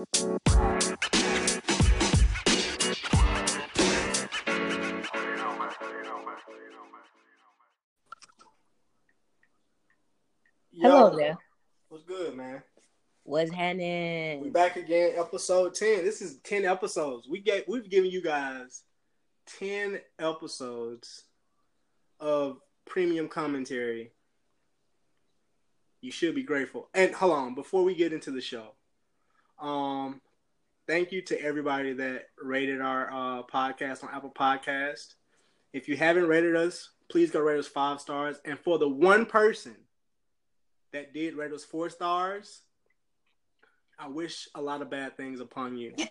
Hello there. What's good, man? What's happening? We back again, episode ten. This is ten episodes. We get we've given you guys ten episodes of premium commentary. You should be grateful. And hold on, before we get into the show, um, thank you to everybody that rated our uh, podcast on Apple Podcast. If you haven't rated us, please go rate us five stars. And for the one person that did rate us four stars, I wish a lot of bad things upon you.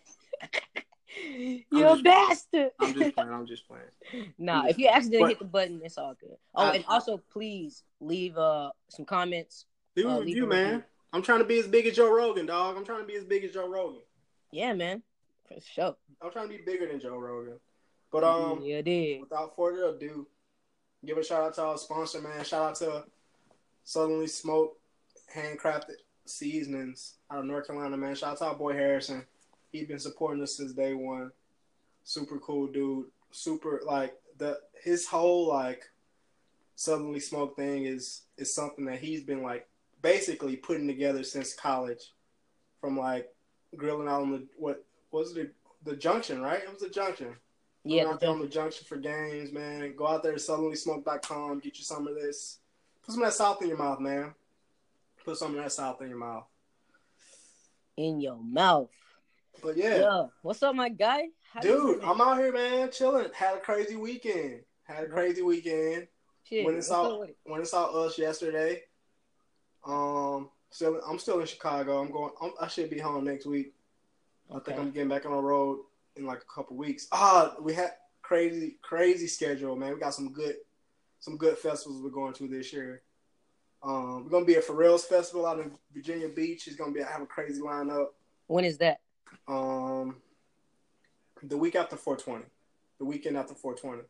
You're a bastard. I'm just playing. I'm just playing. nah, I'm if you just- accidentally but- hit the button, it's all good. Oh, I- and also please leave uh some comments. Leave Uh, a review, man. review. I'm trying to be as big as Joe Rogan, dog. I'm trying to be as big as Joe Rogan. Yeah, man, for sure. I'm trying to be bigger than Joe Rogan. But um, yeah, dude. without further ado, give a shout out to our sponsor, man. Shout out to Suddenly Smoked Handcrafted Seasonings out of North Carolina, man. Shout out to our boy Harrison. He's been supporting us since day one. Super cool dude. Super like the his whole like Suddenly Smoked thing is is something that he's been like basically putting together since college. From like grilling out on the what was it the junction, right? It was the junction. Yeah, out there on the junction for games, man. Go out there to suddenlysmoke.com, get you some of this. Put some of that south in your mouth, man. Put some of that south in your mouth. in your mouth. But yeah, Yeah. What's up, my guy? How dude. I'm out here, man, chilling. Had a crazy weekend. Had a crazy weekend. Shit, When what's it's up all it? when it's all us yesterday. Um, still, I'm still in Chicago. I'm going. I'm, I should be home next week. I think I'm getting back on the road in like a couple weeks. Ah, we had crazy, crazy schedule, man. We got some good, some good festivals we're going to this year. Um, we're gonna be at Pharrell's Festival out in Virginia Beach. It's gonna be have a crazy lineup. When is that? Um, the week after 420, the weekend after 420.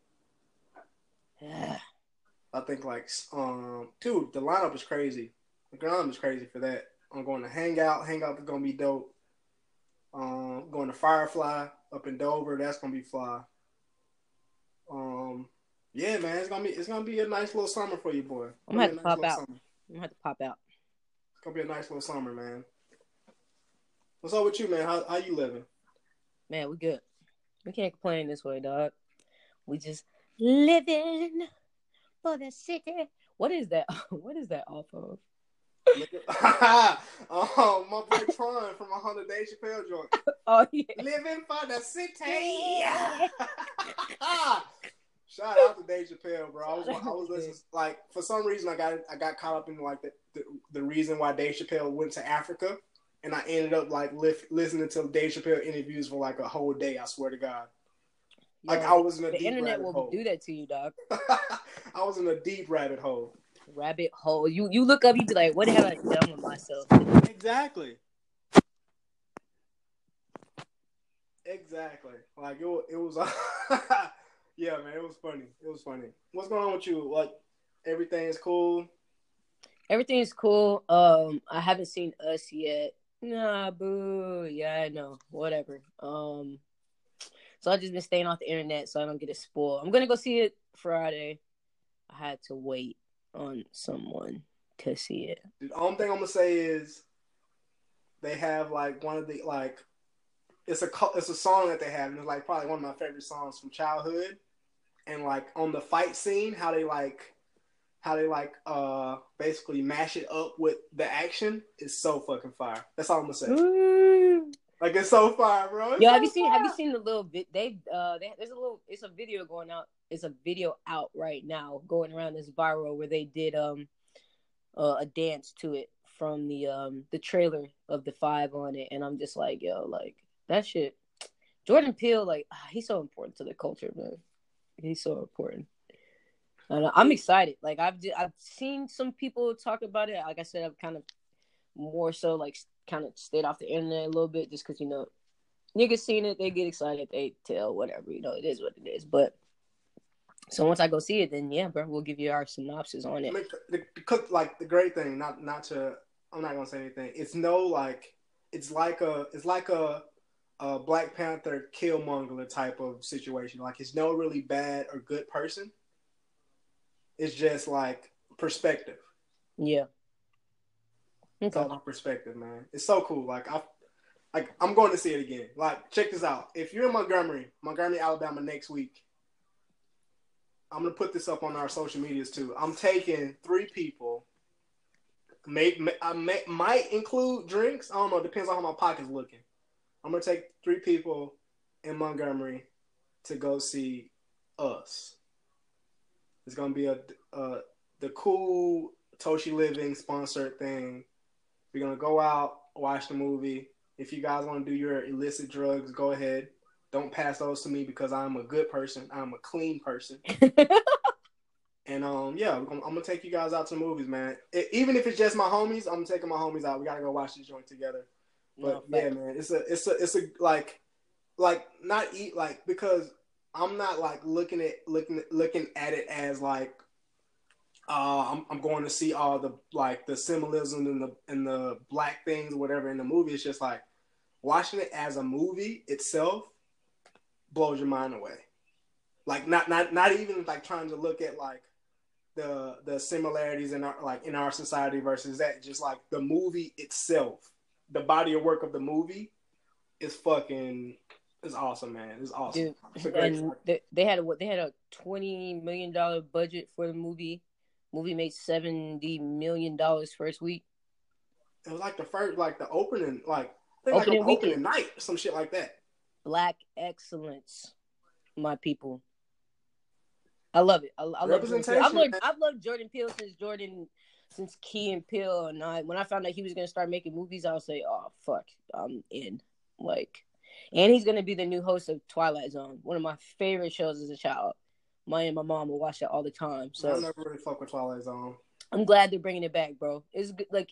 Yeah. I think like, um, dude, the lineup is crazy. The lineup is crazy for that. I'm going to Hangout. Hangout is gonna be dope. Um, going to Firefly up in Dover. That's gonna be fly. Um, yeah, man, it's gonna be it's gonna be a nice little summer for you, boy. I'm gonna have to gonna pop nice out. summer. I'm gonna have to pop out. It's gonna be a nice little summer, man. What's up with you, man? How how you living? Man, we good. We can't complain this way, dog. We just living for the city. What is that? What is that off of? oh, my boy Tron from a hundred Dave Chappelle joint. Oh yeah. Living for the city. Shout out to Dave Chappelle, bro. I was, I was listening, like for some reason I got I got caught up in like the, the, the reason why Dave Chappelle went to Africa, and I ended up like li- listening to Dave Chappelle interviews for like a whole day. I swear to God, like I was in a the deep internet rabbit will hole. do that to you, dog. I was in a deep rabbit hole. Rabbit hole. You you look up, you be like, what have I done with myself? Exactly. Exactly. Like it, it was. yeah, man. It was funny. It was funny. What's going on with you? Like everything is cool. Everything's cool. Um, I haven't seen us yet. Nah, boo. Yeah, I know. Whatever. Um, so I've just been staying off the internet so I don't get it spoiled. I'm gonna go see it Friday. I had to wait on someone to see it. The only thing I'm gonna say is they have like one of the like it's a it's a song that they have and it's like probably one of my favorite songs from childhood and like on the fight scene how they like how they like uh basically mash it up with the action is so fucking fire. That's all I'm gonna say. Ooh. Like it's so fire, bro. It's Yo, so have you seen? Have you seen the little? Vi- they uh, they, there's a little. It's a video going out. It's a video out right now, going around this viral where they did um, uh, a dance to it from the um the trailer of the five on it, and I'm just like, yo, like that shit. Jordan Peele, like ah, he's so important to the culture, man. He's so important. And I'm excited. Like I've I've seen some people talk about it. Like I said, I've kind of more so like kind of stayed off the internet a little bit just because you know niggas seen it, they get excited, they tell whatever, you know, it is what it is. But so once I go see it, then yeah, bro, we'll give you our synopsis on it. mean, the, the, cook- like the great thing, not not to, I'm not gonna say anything. It's no like, it's like a it's like a, a Black Panther Killmonger type of situation. Like it's no really bad or good person. It's just like perspective. Yeah. It's all about perspective, man. It's so cool. Like I, like I'm going to see it again. Like check this out. If you're in Montgomery, Montgomery, Alabama, next week, I'm gonna put this up on our social medias too. I'm taking three people. May, may I may, might include drinks. I don't know. Depends on how my pocket's looking. I'm gonna take three people in Montgomery to go see us. It's gonna be a, a the cool Toshi Living sponsored thing. We're gonna go out, watch the movie. If you guys want to do your illicit drugs, go ahead. Don't pass those to me because I'm a good person. I'm a clean person. and um, yeah, I'm, I'm, gonna take you guys out to the movies, man. It, even if it's just my homies, I'm taking my homies out. We gotta go watch this joint together. But no, yeah, man, it's a, it's a, it's a like, like not eat like because I'm not like looking at looking looking at it as like uh, I'm, I'm going to see all the like the symbolism and the and the black things, whatever in the movie. It's just like watching it as a movie itself blows your mind away. Like not not not even like trying to look at like the the similarities in our like in our society versus that. Just like the movie itself, the body of work of the movie is fucking is awesome, man. It's awesome. Dude, and they, they had a what they had a twenty million dollar budget for the movie Movie made seventy million dollars first week. It was like the first, like the opening, like opening, like opening night, some shit like that. Black excellence, my people. I love it. I, I love Representation. I've loved, I've loved Jordan Peele since Jordan, since Key and Peele, and I when I found out he was gonna start making movies, I was like, oh fuck, I'm in. Like, and he's gonna be the new host of Twilight Zone, one of my favorite shows as a child my and my mom will watch that all the time. So I never really fuck with Twilight Zone. I'm glad they're bringing it back, bro. It's good. Like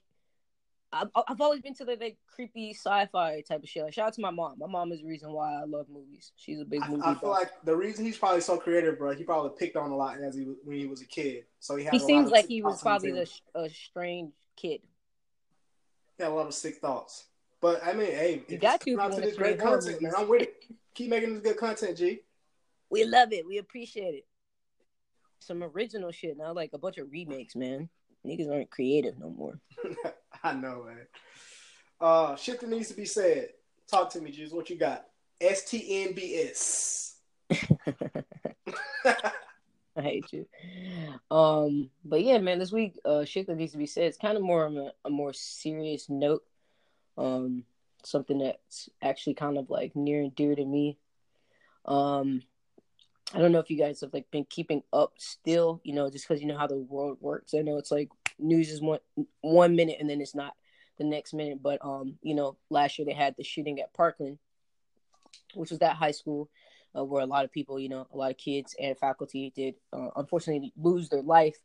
I've, I've always been to the like creepy sci-fi type of shit. Like, shout out to my mom. My mom is the reason why I love movies. She's a big movie. I, I feel like the reason he's probably so creative, bro. He probably picked on a lot as he when he was a kid. So he had. He seems like he was probably the, a strange kid. He had a lot of sick thoughts. But I mean, hey, you got to. to this great content, man. I'm with it. Keep making this good content, G. We love it. We appreciate it some original shit, not like a bunch of remakes, man. Niggas aren't creative no more. I know, man. Uh, shit that needs to be said. Talk to me, Juice. What you got? STNBS. I hate you. Um, but yeah, man, this week, uh, shit that needs to be said. It's kind of more of a, a more serious note. Um, something that's actually kind of like near and dear to me. Um, I don't know if you guys have like been keeping up still, you know, just because you know how the world works. I know it's like news is one one minute and then it's not the next minute. But um, you know, last year they had the shooting at Parkland, which was that high school uh, where a lot of people, you know, a lot of kids and faculty did uh, unfortunately lose their life.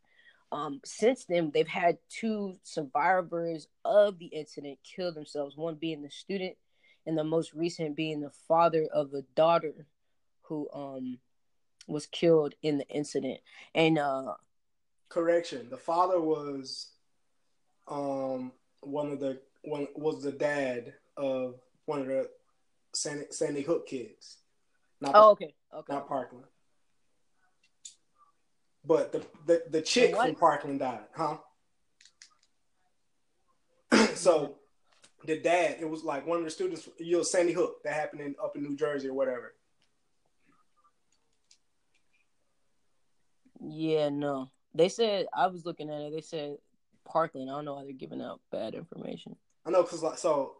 Um, since then, they've had two survivors of the incident kill themselves. One being the student, and the most recent being the father of the daughter who um was killed in the incident. And uh correction, the father was um one of the one was the dad of one of the Sandy, Sandy Hook kids. Not oh, okay. Okay. Not Parkland. But the the, the chick from Parkland died, huh? so the dad, it was like one of the students, you know, Sandy Hook that happened in up in New Jersey or whatever. Yeah, no. They said I was looking at it. They said Parkland. I don't know why they're giving out bad information. I know because like so,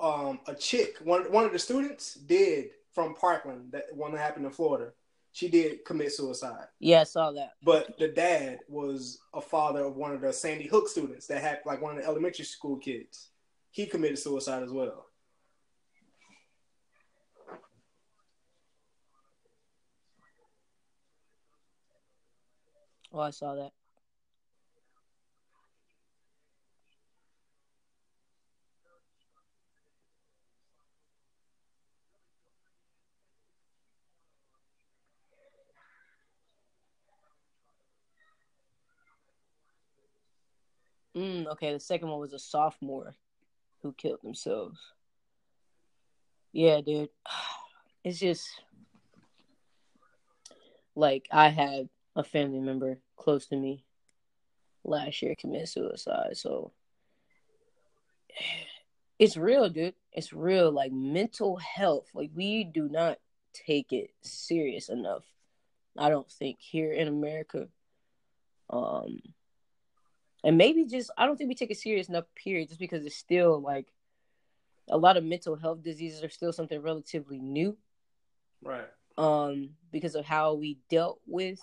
um, a chick one one of the students did from Parkland that one that happened in Florida. She did commit suicide. Yeah, I saw that. But the dad was a father of one of the Sandy Hook students that had like one of the elementary school kids. He committed suicide as well. Oh, I saw that. Mm, okay, the second one was a sophomore who killed themselves. Yeah, dude. It's just like I had a family member close to me last year commit suicide. So it's real, dude. It's real. Like mental health. Like we do not take it serious enough. I don't think here in America. Um and maybe just I don't think we take it serious enough, period, just because it's still like a lot of mental health diseases are still something relatively new. Right. Um, because of how we dealt with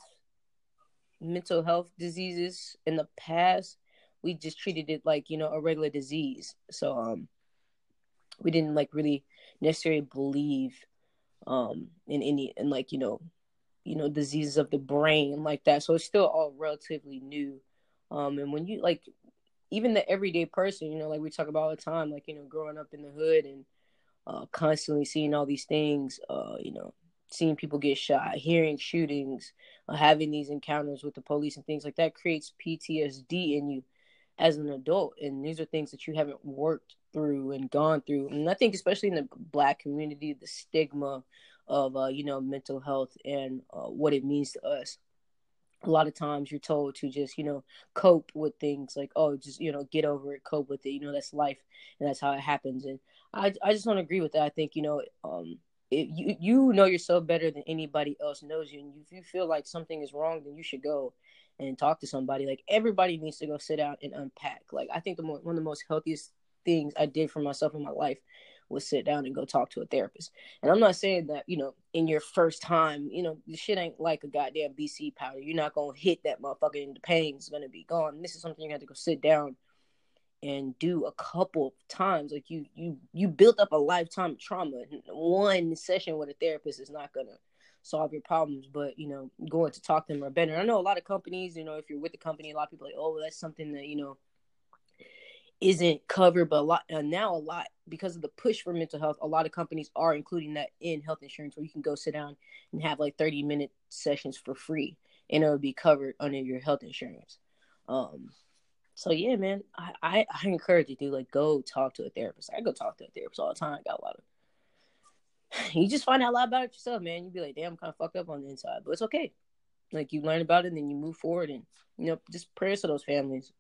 mental health diseases in the past, we just treated it like, you know, a regular disease. So um we didn't like really necessarily believe um in any and like, you know, you know, diseases of the brain like that. So it's still all relatively new. Um and when you like even the everyday person, you know, like we talk about all the time, like, you know, growing up in the hood and uh constantly seeing all these things, uh, you know, seeing people get shot, hearing shootings, having these encounters with the police and things like that creates PTSD in you as an adult. And these are things that you haven't worked through and gone through. And I think, especially in the black community, the stigma of, uh, you know, mental health and uh, what it means to us. A lot of times you're told to just, you know, cope with things like, oh, just, you know, get over it, cope with it. You know, that's life and that's how it happens. And I, I just don't agree with that. I think, you know, um, it, you you know yourself better than anybody else knows you. And if you feel like something is wrong, then you should go and talk to somebody. Like everybody needs to go sit down and unpack. Like I think the more, one of the most healthiest things I did for myself in my life was sit down and go talk to a therapist. And I'm not saying that you know in your first time, you know, the shit ain't like a goddamn BC powder. You're not gonna hit that motherfucker and the pain's gonna be gone. This is something you have to go sit down and do a couple of times like you you you built up a lifetime of trauma. One session with a therapist is not gonna solve your problems but you know going to talk to them are better. I know a lot of companies you know if you're with the company a lot of people like oh that's something that you know isn't covered but a lot uh, now a lot because of the push for mental health a lot of companies are including that in health insurance where you can go sit down and have like 30 minute sessions for free and it'll be covered under your health insurance. Um so yeah, man, I, I, I encourage you to like go talk to a therapist. I go talk to a therapist all the time. I got a lot of. You just find out a lot about it yourself, man. You be like, damn, I'm kind of fucked up on the inside, but it's okay. Like you learn about it, and then you move forward, and you know, just prayers to those families,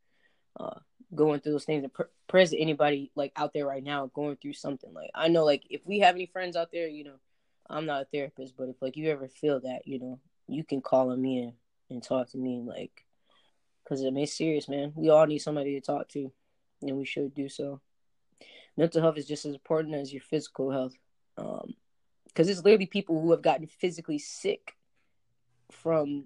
uh, going through those things, and pr- prayers to anybody like out there right now going through something. Like I know, like if we have any friends out there, you know, I'm not a therapist, but if like you ever feel that, you know, you can call on me and, and talk to me, and like because it makes serious, man. We all need somebody to talk to, and we should do so. Mental health is just as important as your physical health, because um, it's literally people who have gotten physically sick from,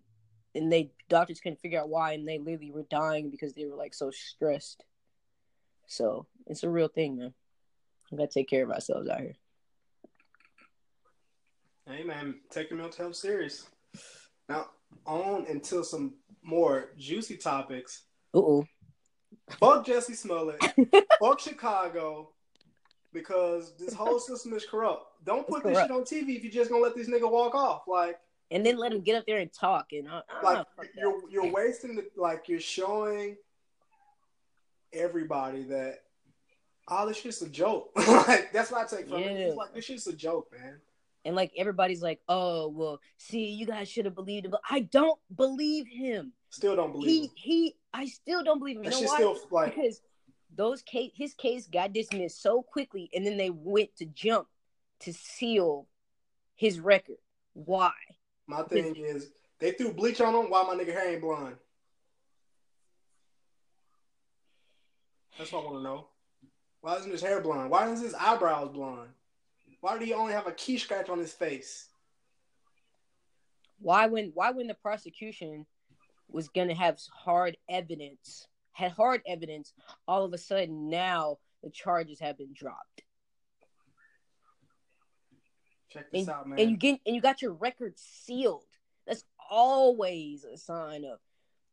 and they doctors couldn't figure out why, and they literally were dying because they were like so stressed. So it's a real thing, man. We gotta take care of ourselves out here. Hey, man, take your mental health serious. Now, on until some more juicy topics. Uh-oh. Fuck Jussie Smollett. fuck Chicago. Because this whole system is corrupt. Don't put this shit on TV if you're just gonna let this nigga walk off. Like and then let him get up there and talk and uh, like you're you're wasting the like you're showing everybody that oh this shit's a joke. like that's what I take from yeah. it. It's like this shit's a joke, man and like everybody's like, "Oh, well, see, you guys should have believed him," but I don't believe him. Still don't believe he, him. He, I still don't believe him. You know why? Still, like, because those case, his case got dismissed so quickly, and then they went to jump to seal his record. Why? My thing is, they threw bleach on him. Why my nigga hair ain't blonde? That's what I want to know. Why isn't his hair blonde? Why isn't his eyebrows blonde? Why did he only have a key scratch on his face? Why when why when the prosecution was gonna have hard evidence, had hard evidence, all of a sudden now the charges have been dropped. Check this and, out, man. And you get and you got your record sealed. That's always a sign of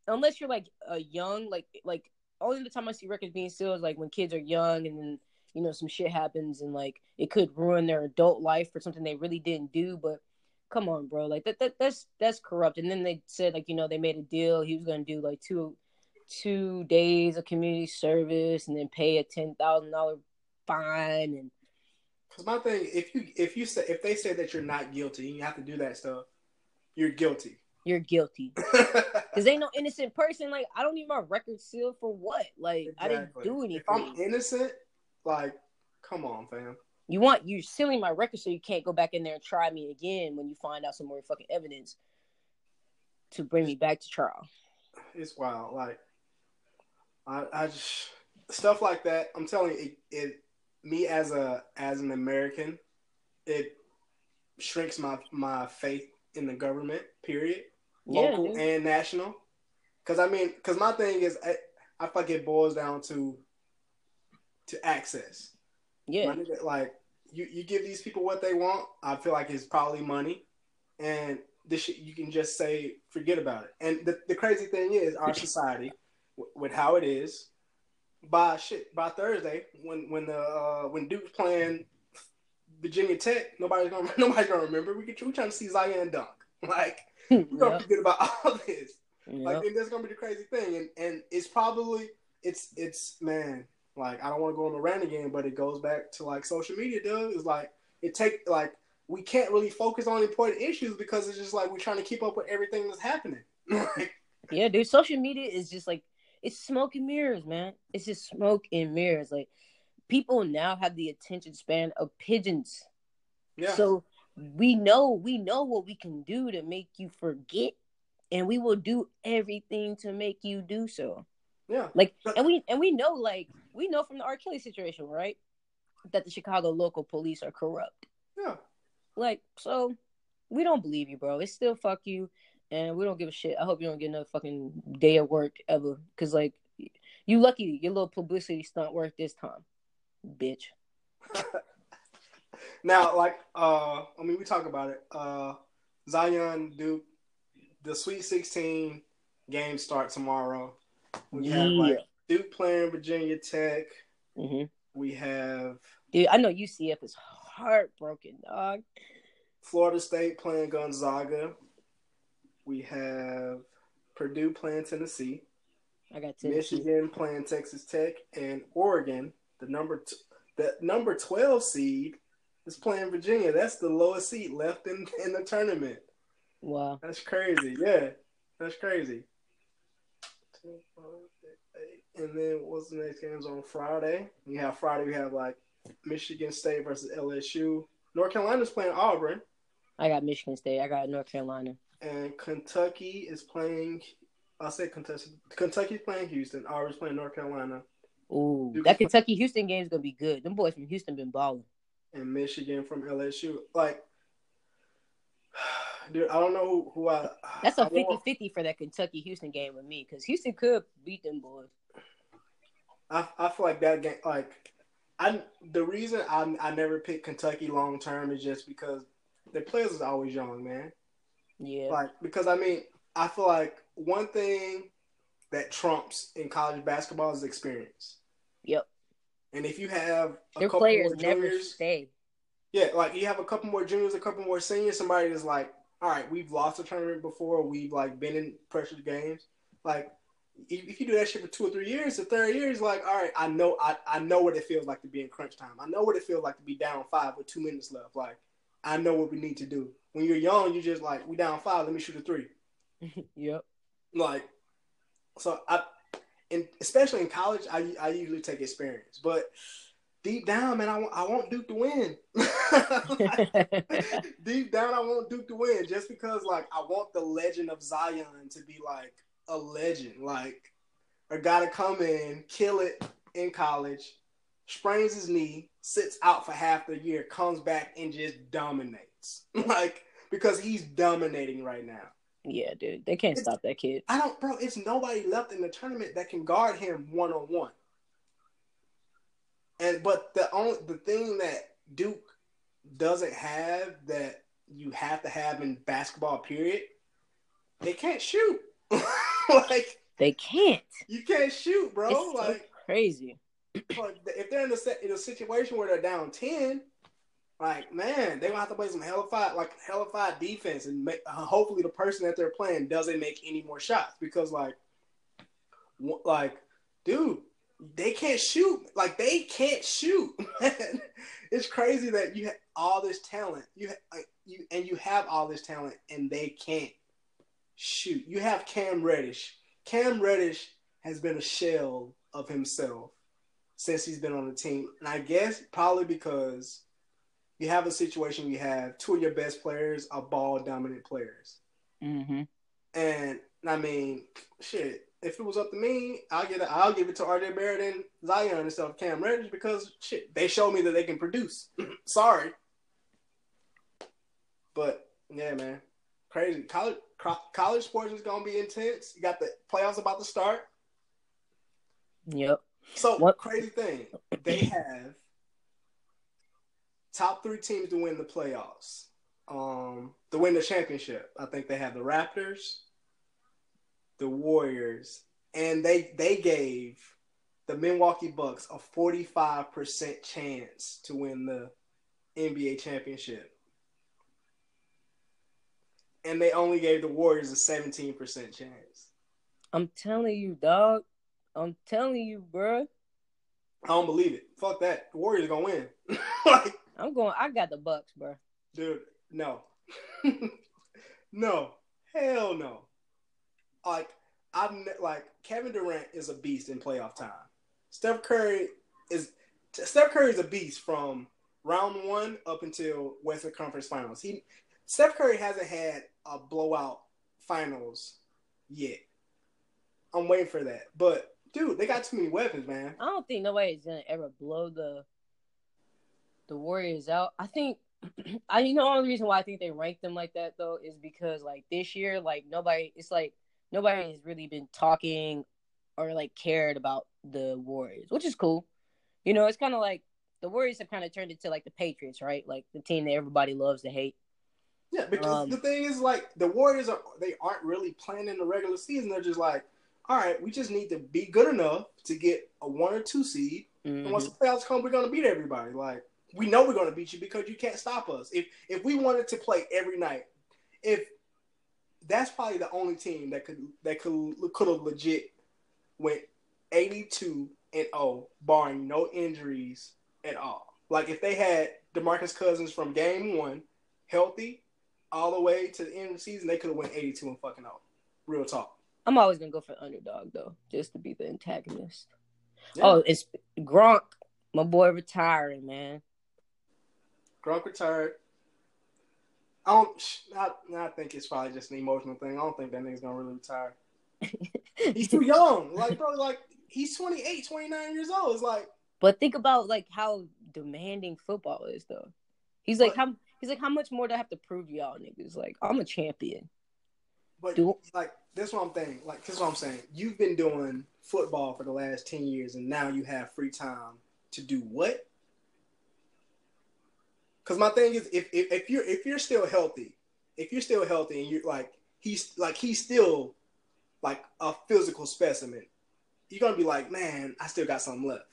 unless you're like a young, like like only the time I see records being sealed is like when kids are young and then you know some shit happens and like it could ruin their adult life for something they really didn't do but come on bro like that, that that's that's corrupt and then they said like you know they made a deal he was gonna do like two two days of community service and then pay a ten thousand dollar fine and Because my thing, if you if you say if they say that you're not guilty and you have to do that stuff, you're guilty. You're guilty because ain't no innocent person. Like I don't need my record sealed for what? Like exactly. I didn't do anything. If I'm innocent, like come on, fam. You want you're sealing my record so you can't go back in there and try me again when you find out some more fucking evidence to bring me back to trial. It's wild. Like I, I just stuff like that. I'm telling you, it, it me as a as an American, it shrinks my my faith in the government. Period, local yeah, and national. Because I mean, because my thing is, I, I feel like it boils down to to access. Yeah, like you you give these people what they want. I feel like it's probably money, and this shit, you can just say forget about it. And the, the crazy thing is, our society, w- with how it is, by shit by Thursday when when the uh, when Duke's playing Virginia Tech, nobody's gonna nobody's gonna remember. We we trying to see Zion dunk. Like we're gonna yep. forget about all this. Yep. Like and that's gonna be the crazy thing, and and it's probably it's it's man. Like I don't want to go on the rant again, but it goes back to like social media does. It's like it take like we can't really focus on important issues because it's just like we're trying to keep up with everything that's happening. yeah, dude. Social media is just like it's smoke and mirrors, man. It's just smoke and mirrors. Like people now have the attention span of pigeons. Yeah. So we know we know what we can do to make you forget, and we will do everything to make you do so. Yeah. Like and we and we know like we know from the R. Kelly situation, right? That the Chicago local police are corrupt. Yeah. Like, so we don't believe you, bro. It's still fuck you and we don't give a shit. I hope you don't get another fucking day of work ever. Cause like you lucky your little publicity stunt worked this time. Bitch. now, like uh I mean we talk about it. Uh Zion Duke, the Sweet Sixteen game start tomorrow. We yeah. have like Duke playing Virginia Tech. Mm-hmm. We have Dude, I know UCF is heartbroken, dog. Florida State playing Gonzaga. We have Purdue playing Tennessee. I got Tennessee. Michigan playing Texas Tech, and Oregon, the number t- the number twelve seed, is playing Virginia. That's the lowest seed left in in the tournament. Wow, that's crazy. Yeah, that's crazy. And then what's the next games on Friday? We have Friday. We have like Michigan State versus LSU. North Carolina's playing Auburn. I got Michigan State. I got North Carolina. And Kentucky is playing. I say Kentucky. Kentucky's playing Houston. Auburn's playing North Carolina. Ooh, that Kentucky Houston game is gonna be good. Them boys from Houston been balling. And Michigan from LSU. Like, dude, I don't know who, who I. That's a 50-50 for that Kentucky Houston game with me because Houston could beat them boys. I I feel like that game like I the reason I I never picked Kentucky long term is just because their players is always young, man. Yeah. Like because I mean I feel like one thing that trumps in college basketball is experience. Yep. And if you have a their couple players more juniors, never stay. Yeah, like you have a couple more juniors, a couple more seniors, somebody that's like, all right, we've lost a tournament before, we've like been in pressured games. Like if you do that shit for two or three years, the third year is like, all right, I know, I, I know what it feels like to be in crunch time. I know what it feels like to be down five with two minutes left. Like, I know what we need to do. When you're young, you're just like, we down five, let me shoot a three. yep. Like, so I, and especially in college, I, I usually take experience, but deep down, man, I want, I want Duke to win. like, deep down, I want Duke to win just because, like, I want the legend of Zion to be like, a legend. Like a guy to come in, kill it in college, sprains his knee, sits out for half the year, comes back and just dominates. like because he's dominating right now. Yeah, dude, they can't it's, stop that kid. I don't, bro. It's nobody left in the tournament that can guard him one on one. And but the only the thing that Duke doesn't have that you have to have in basketball, period, they can't shoot. like they can't. You can't shoot, bro. It's like so crazy. Like, if they're in a in a situation where they're down ten, like man, they gonna have to play some hellified like hellified defense, and make, uh, hopefully the person that they're playing doesn't make any more shots because like, like, dude, they can't shoot. Like they can't shoot. It's crazy that you have all this talent. You like, you and you have all this talent and they can't shoot. You have Cam Reddish. Cam Reddish has been a shell of himself since he's been on the team. And I guess probably because you have a situation you have two of your best players are ball dominant players. Mm-hmm. And I mean, shit, if it was up to me, I'll get it, I'll give it to RJ Barrett and Zion instead of Cam Reddish because shit, they show me that they can produce. Sorry. But yeah, man. Crazy. College college sports is gonna be intense. You got the playoffs about to start. Yep. So what crazy thing, they have top three teams to win the playoffs. Um, to win the championship. I think they have the Raptors, the Warriors, and they they gave the Milwaukee Bucks a 45% chance to win the NBA championship. And they only gave the Warriors a 17% chance. I'm telling you, dog. I'm telling you, bro. I don't believe it. Fuck that. The Warriors gonna win. like I'm going. I got the Bucks, bro. Dude, no, no, hell no. Like I'm like Kevin Durant is a beast in playoff time. Steph Curry is Steph Curry is a beast from round one up until Western Conference Finals. He Steph Curry hasn't had a blowout finals yet. I'm waiting for that, but dude, they got too many weapons, man. I don't think nobody's gonna ever blow the the Warriors out. I think I you know the only reason why I think they rank them like that though is because like this year, like nobody it's like nobody has really been talking or like cared about the Warriors, which is cool. You know, it's kinda like the Warriors have kind of turned into like the Patriots, right? Like the team that everybody loves to hate. Yeah, because um, the thing is, like the Warriors are they aren't really playing in the regular season. They're just like, all right, we just need to be good enough to get a one or two seed, mm-hmm. and once the playoffs come, we're gonna beat everybody. Like we know we're gonna beat you because you can't stop us. If if we wanted to play every night, if that's probably the only team that could that could could have legit went eighty two and oh, barring no injuries at all. Like if they had Demarcus Cousins from game one healthy all the way to the end of the season, they could have went eighty two and fucking oh. Real talk. I'm always gonna go for underdog though, just to be the antagonist. Yeah. Oh, it's Gronk, my boy retiring, man. Gronk retired. I don't. I, I think it's probably just an emotional thing. I don't think that nigga's gonna really retire. he's too young. Like, bro, like he's 28, 29 years old. It's like. But think about like how demanding football is, though. He's like, but, how he's like, how much more do I have to prove y'all niggas? Like, I'm a champion. But do, like, that's what I'm saying. Like, this is what I'm saying. You've been doing football for the last ten years, and now you have free time to do what? Because my thing is, if, if if you're if you're still healthy, if you're still healthy, and you're like he's like he's still like a physical specimen, you're gonna be like, man, I still got something left.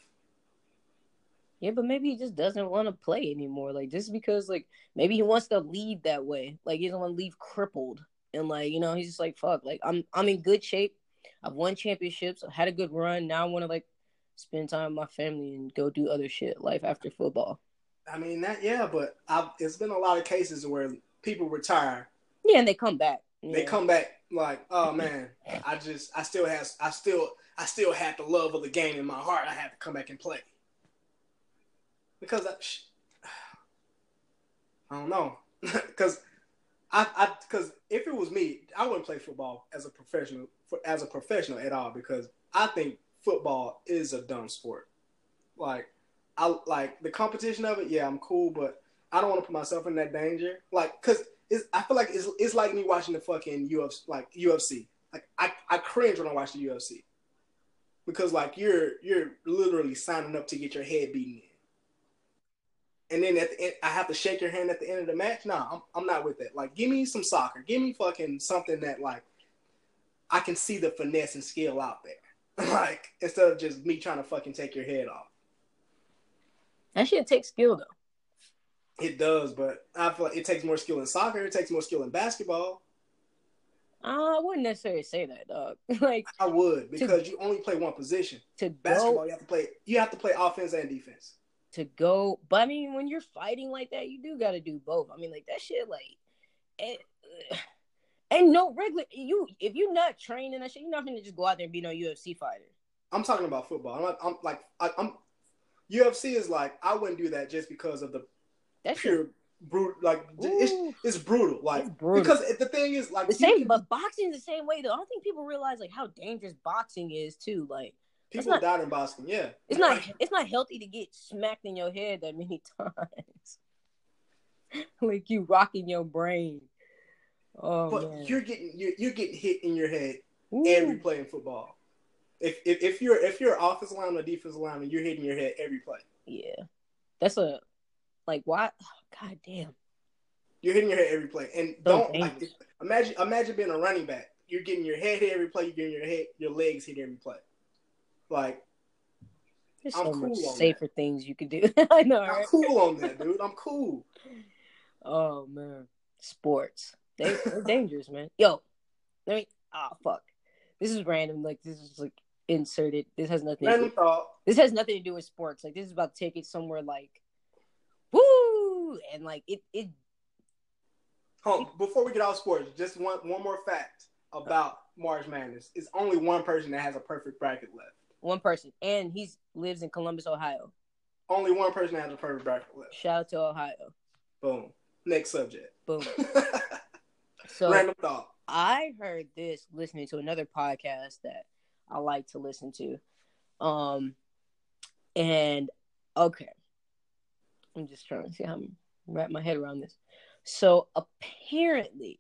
Yeah, but maybe he just doesn't want to play anymore. Like just because like maybe he wants to leave that way. Like he doesn't want to leave crippled. And like, you know, he's just like, fuck, like I'm I'm in good shape. I've won championships, I had a good run. Now I wanna like spend time with my family and go do other shit, life after football. I mean that yeah, but I've, it's been a lot of cases where people retire. Yeah, and they come back. They come back like, oh man, I just I still have I still I still have the love of the game in my heart. I have to come back and play because I, I don't know because I because if it was me, I wouldn't play football as a professional for, as a professional at all because I think football is a dumb sport. Like I like the competition of it. Yeah, I'm cool, but I don't want to put myself in that danger. Like, cause it's, I feel like it's it's like me watching the fucking UFC, like UFC. Like I, I cringe when I watch the UFC because like you're you're literally signing up to get your head beaten in. And then at the end, I have to shake your hand at the end of the match. No, I'm I'm not with that. Like, give me some soccer. Give me fucking something that like I can see the finesse and skill out there. like instead of just me trying to fucking take your head off. That shit takes skill though. It does, but I feel like it takes more skill in soccer. It takes more skill in basketball. Uh, I wouldn't necessarily say that, dog. like I would because to, you only play one position. To basketball, go, you have to play. You have to play offense and defense. To go, but I mean, when you're fighting like that, you do got to do both. I mean, like that shit, like, it, and no regular. You if you're not training that shit, you're not gonna just go out there and be no UFC fighter. I'm talking about football. I'm, not, I'm like I, am UFC is like I wouldn't do that just because of the That's pure brutal. Like it's, it's brutal. Like it's brutal. because the thing is like the same, but boxing is the same way though. I don't think people realize like how dangerous boxing is too. Like people not, died in boxing. Yeah, it's not it's not healthy to get smacked in your head that many times. like you rocking your brain. Oh, but man. you're getting you're, you're getting hit in your head Ooh. every play in football. If, if if you're if you're offensive line or defensive lineman, you're hitting your head every play. Yeah, that's a like what? God damn. You're hitting your head every play, and don't like imagine imagine being a running back. You're getting your head hit every play. You're getting your head your legs hit every play. Like there's I'm so cool much safer that. things you could do. I know. I'm cool on that, dude. I'm cool. Oh man, sports. They, are dangerous, man. Yo, let me. Oh fuck. This is random. Like this is like inserted. This has nothing. Random to thought. This has nothing to do with sports. Like this is about to take it somewhere like, woo, and like it. It. Hold on, before we get out of sports, just one one more fact about March Madness. It's only one person that has a perfect bracket left. One person, and he lives in Columbus, Ohio. Only one person has a perfect bracket left. Shout out to Ohio. Boom. Next subject. Boom. so random thought. I heard this listening to another podcast that I like to listen to. Um, and okay, I'm just trying to see how I'm wrap my head around this. So apparently,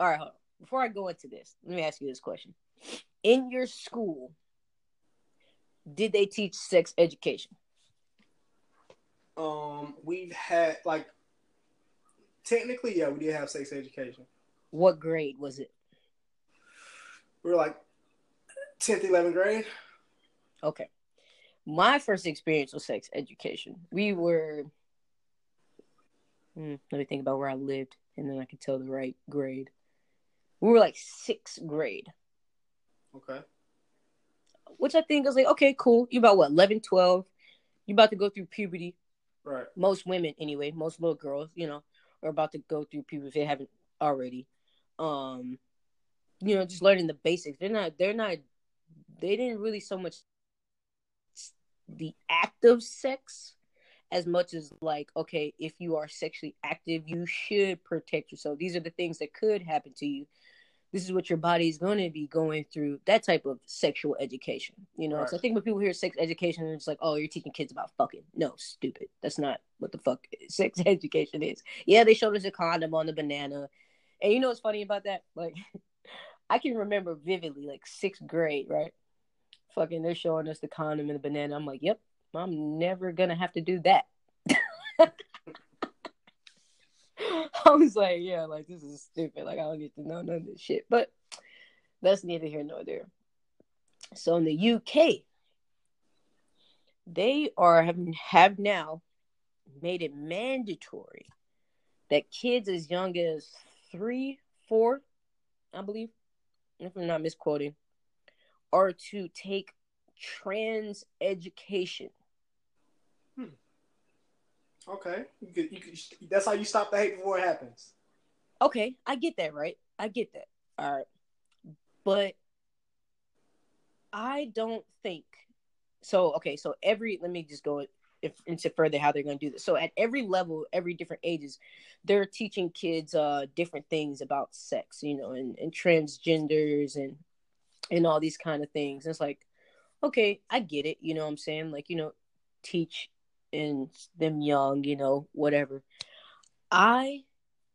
all right, before I go into this, let me ask you this question: In your school, did they teach sex education? Um, we've had like technically, yeah, we did have sex education. What grade was it? We were like 10th, 11th grade. Okay. My first experience was sex education. We were, hmm, let me think about where I lived and then I can tell the right grade. We were like sixth grade. Okay. Which I think was like, okay, cool. You about what, 11, 12? You about to go through puberty. Right. Most women, anyway, most little girls, you know, are about to go through puberty if they haven't already um you know just learning the basics they're not they're not they didn't really so much the act of sex as much as like okay if you are sexually active you should protect yourself. These are the things that could happen to you. This is what your body is going to be going through that type of sexual education you know? Right. so i think when people hear sex education it's like oh you're teaching kids about fucking. No stupid. That's not what the fuck sex education is. Yeah they showed us a condom on the banana. And you know what's funny about that? Like, I can remember vividly, like sixth grade, right? Fucking, they're showing us the condom and the banana. I'm like, yep, I'm never gonna have to do that. I was like, yeah, like this is stupid. Like I don't need to know none of this shit. But that's neither here nor there. So in the UK, they are have, have now made it mandatory that kids as young as three, four, I believe, if I'm not misquoting, are to take trans education. Hmm. Okay, you could, you could, that's how you stop the hate before it happens. Okay, I get that, right? I get that. All right, but I don't think so. Okay, so every let me just go if, into further how they're going to do this. So at every level, every different ages, they're teaching kids uh different things about sex, you know, and, and transgenders and and all these kind of things. And it's like, okay, I get it. You know what I'm saying? Like, you know, teach in them young, you know, whatever. I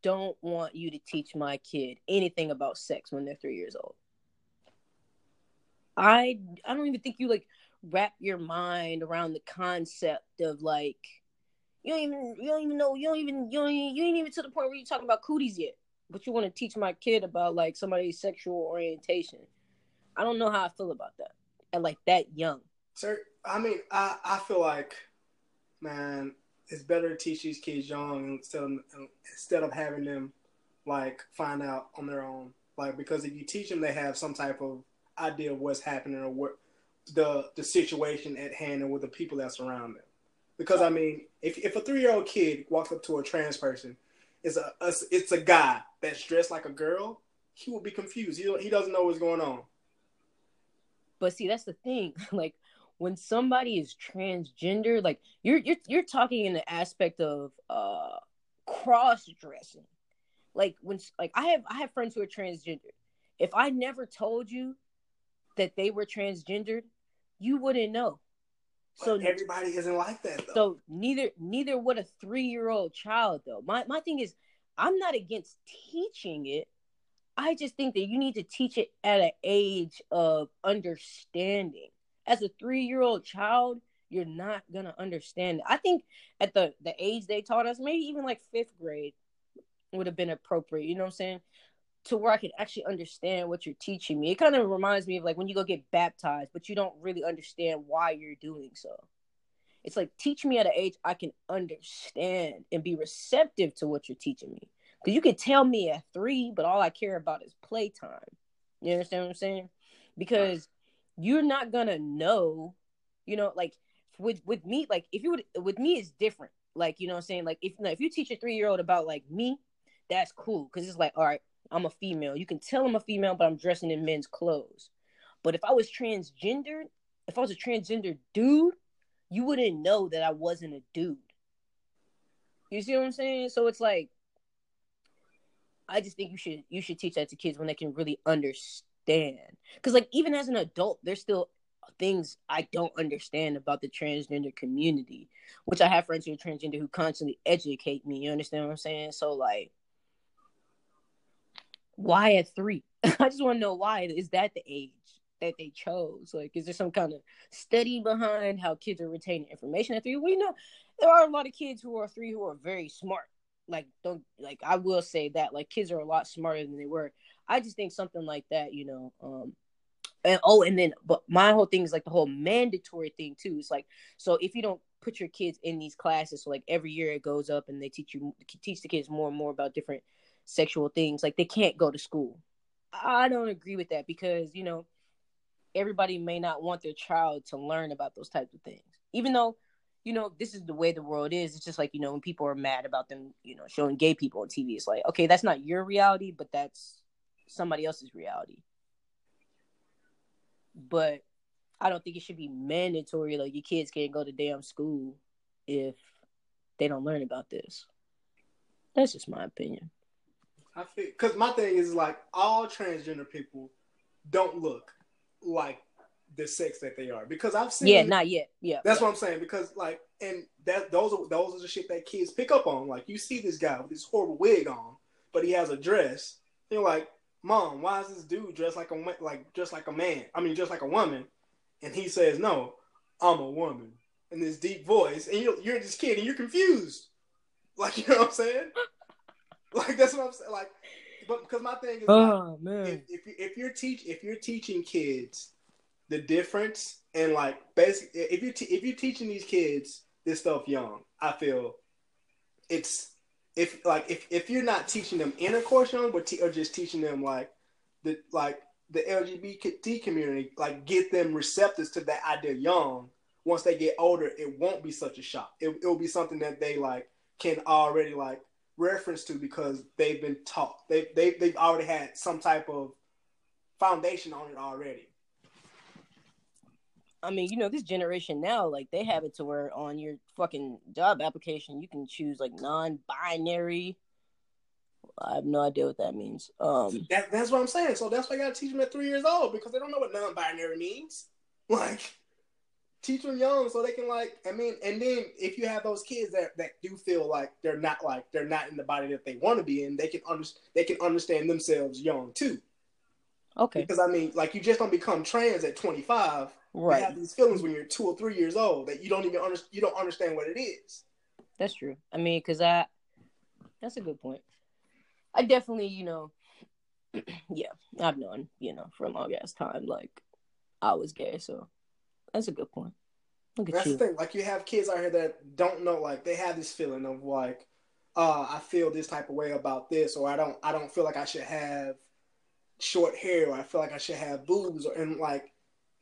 don't want you to teach my kid anything about sex when they're three years old. I I don't even think you like wrap your mind around the concept of like you don't even you don't even know you don't even you don't even, you ain't even to the point where you're talking about cooties yet, but you want to teach my kid about like somebody's sexual orientation. I don't know how I feel about that at like that young. Sir, I mean, I I feel like, man, it's better to teach these kids young instead of instead of having them like find out on their own. Like because if you teach them, they have some type of idea of what's happening or what the the situation at hand and with the people that surround them. Because I mean, if if a three year old kid walks up to a trans person, it's a, a it's a guy that's dressed like a girl, he will be confused. He he doesn't know what's going on. But see, that's the thing. Like when somebody is transgender, like you're you're you're talking in the aspect of uh cross dressing. Like when like I have I have friends who are transgender. If I never told you that they were transgendered, you wouldn't know. So but everybody isn't like that though. So neither neither would a three year old child though. My my thing is I'm not against teaching it. I just think that you need to teach it at an age of understanding. As a three year old child, you're not gonna understand. I think at the the age they taught us, maybe even like fifth grade, would have been appropriate. You know what I'm saying? To where I can actually understand what you're teaching me. It kind of reminds me of like when you go get baptized, but you don't really understand why you're doing so. It's like teach me at an age I can understand and be receptive to what you're teaching me. Because you can tell me at three, but all I care about is playtime. You understand what I'm saying? Because you're not gonna know, you know, like with with me, like if you would with me it's different. Like, you know what I'm saying? Like if if you teach a three year old about like me, that's cool. Cause it's like, all right, I'm a female. You can tell I'm a female, but I'm dressing in men's clothes. But if I was transgendered, if I was a transgender dude, you wouldn't know that I wasn't a dude. You see what I'm saying? So it's like I just think you should you should teach that to kids when they can really understand. Cuz like even as an adult, there's still things I don't understand about the transgender community, which I have friends who are transgender who constantly educate me. You understand what I'm saying? So like why at 3? I just want to know why is that the age that they chose? Like is there some kind of study behind how kids are retaining information at 3? We know there are a lot of kids who are 3 who are very smart like don't like I will say that like kids are a lot smarter than they were. I just think something like that, you know, um and oh and then but my whole thing is like the whole mandatory thing too. It's like so if you don't put your kids in these classes, so like every year it goes up and they teach you teach the kids more and more about different sexual things, like they can't go to school. I don't agree with that because, you know, everybody may not want their child to learn about those types of things. Even though you know, this is the way the world is. It's just like, you know, when people are mad about them, you know, showing gay people on TV, it's like, okay, that's not your reality, but that's somebody else's reality. But I don't think it should be mandatory. Like, your kids can't go to damn school if they don't learn about this. That's just my opinion. I feel because my thing is like all transgender people don't look like the sex that they are. Because I've seen yeah not yet. Yeah. That's yeah. what I'm saying because like and that those are those are the shit that kids pick up on. Like you see this guy with this horrible wig on but he has a dress. You're like mom why is this dude dressed like a like just like a man? I mean just like a woman. And he says no I'm a woman. In this deep voice and you're, you're this kid and you're confused. Like you know what I'm saying? Like that's what I'm saying like but because my thing is oh like, man. if, if, if you're teach if you're teaching kids the difference and like basically if you te- if you're teaching these kids this stuff young, I feel it's if like if, if you're not teaching them intercourse young, but te- or just teaching them like the like the LGBT community, like get them receptors to that idea young. Once they get older, it won't be such a shock. It it will be something that they like can already like reference to because they've been taught. They they they've already had some type of foundation on it already. I mean, you know, this generation now, like they have it to where on your fucking job application you can choose like non-binary. I have no idea what that means. Um, that, that's what I'm saying. So that's why I gotta teach them at three years old because they don't know what non-binary means. Like, teach them young so they can like. I mean, and then if you have those kids that that do feel like they're not like they're not in the body that they want to be in, they can understand. They can understand themselves young too. Okay. Because I mean, like you just don't become trans at 25 right. you have these feelings when you're two or three years old that you don't even understand. You don't understand what it is. That's true. I mean, because I, that's a good point. I definitely, you know, yeah, I've known, you know, for a long ass time, like I was gay, so that's a good point. Look at that's you. the thing. Like you have kids out here that don't know, like they have this feeling of like, uh, I feel this type of way about this, or I don't, I don't feel like I should have short hair or I feel like I should have boobs or and like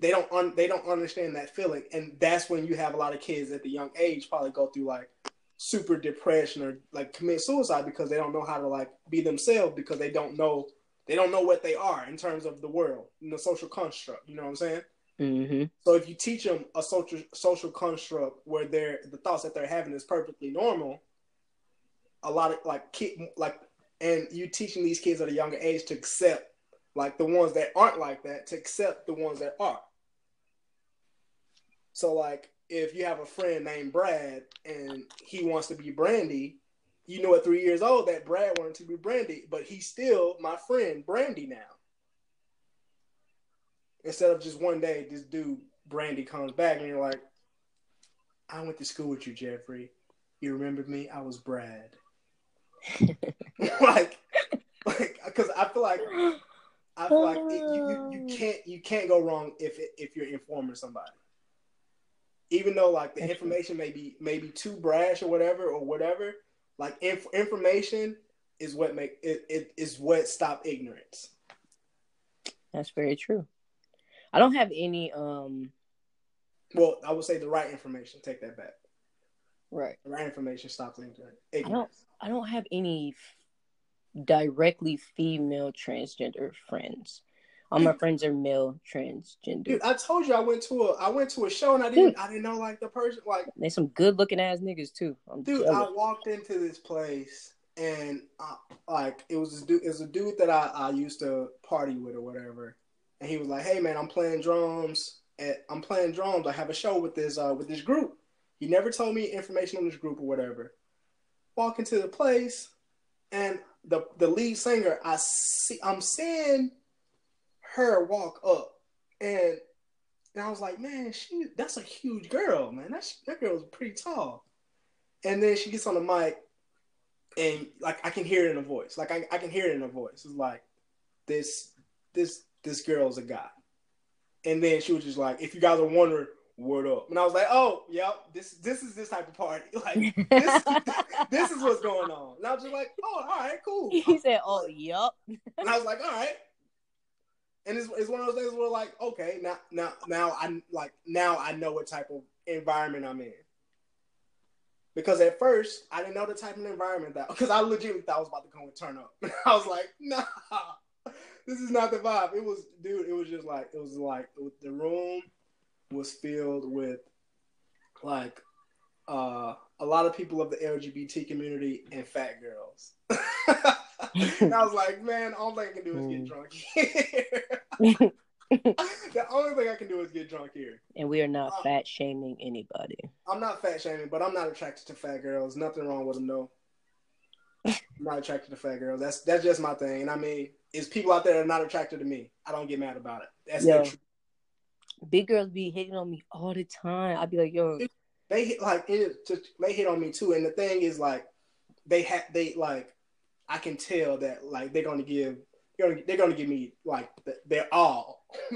they don't un, they don't understand that feeling. And that's when you have a lot of kids at the young age probably go through like super depression or like commit suicide because they don't know how to like be themselves because they don't know they don't know what they are in terms of the world and the social construct you know what i'm saying? Mm-hmm. so if you teach them a social social construct where they're the thoughts that they're having is perfectly normal a lot of like kid like and you teaching these kids at a younger age to accept like the ones that aren't like that to accept the ones that are so like if you have a friend named Brad and he wants to be Brandy, you know at three years old that Brad wanted to be Brandy, but he's still my friend Brandy now. Instead of just one day, this dude Brandy comes back and you're like, I went to school with you, Jeffrey. You remembered me? I was Brad. like, like, because I feel like I feel like it, you, you you can't you can't go wrong if if you're informing somebody even though like the information may be maybe too brash or whatever or whatever like inf- information is what make it, it is what stop ignorance That's very true. I don't have any um well i would say the right information take that back right. the right information stops ignorance I don't I don't have any f- directly female transgender friends. All my friends are male transgender. dude i told you i went to a i went to a show and i didn't i didn't know like the person like They some good looking ass niggas too. I'm dude jealous. i walked into this place and I, like it was this dude it was a dude that I, I used to party with or whatever and he was like hey man i'm playing drums at, i'm playing drums i have a show with this uh with this group he never told me information on this group or whatever walk into the place and the the lead singer i see i'm seeing her walk up and and I was like, man, she that's a huge girl, man. That that girl's pretty tall. And then she gets on the mic, and like I can hear it in her voice. Like I, I can hear it in her voice. It's like this this this girl's a guy. And then she was just like, if you guys are wondering, what up? And I was like, oh, yep, this this is this type of party. Like this this is what's going on. And I was just like, oh, all right, cool. he said, "Oh, yep. And I was like, all right. And it's, it's one of those things where like, okay, now now now I like now I know what type of environment I'm in. Because at first I didn't know the type of environment that because I legitimately thought I was about to come and turn up. I was like, nah, this is not the vibe. It was dude, it was just like it was like the room was filled with like uh a lot of people of the LGBT community and fat girls. and I was like, man, all I can do is get drunk here. the only thing I can do is get drunk here. and we are not Uh, fat shaming anybody. I'm not fat shaming, but I'm not attracted to fat girls. Nothing wrong with them, though. I'm not attracted to fat girls. That's that's just my thing. And I mean, it's people out there that are not attracted to me. I don't get mad about it. That's Yo. Big girls be hitting on me all the time. I'd be like, "Yo, They hit like it, they hit on me too. And the thing is, like, they had they like, I can tell that like they're gonna give they're gonna, they're gonna give me like th- their all.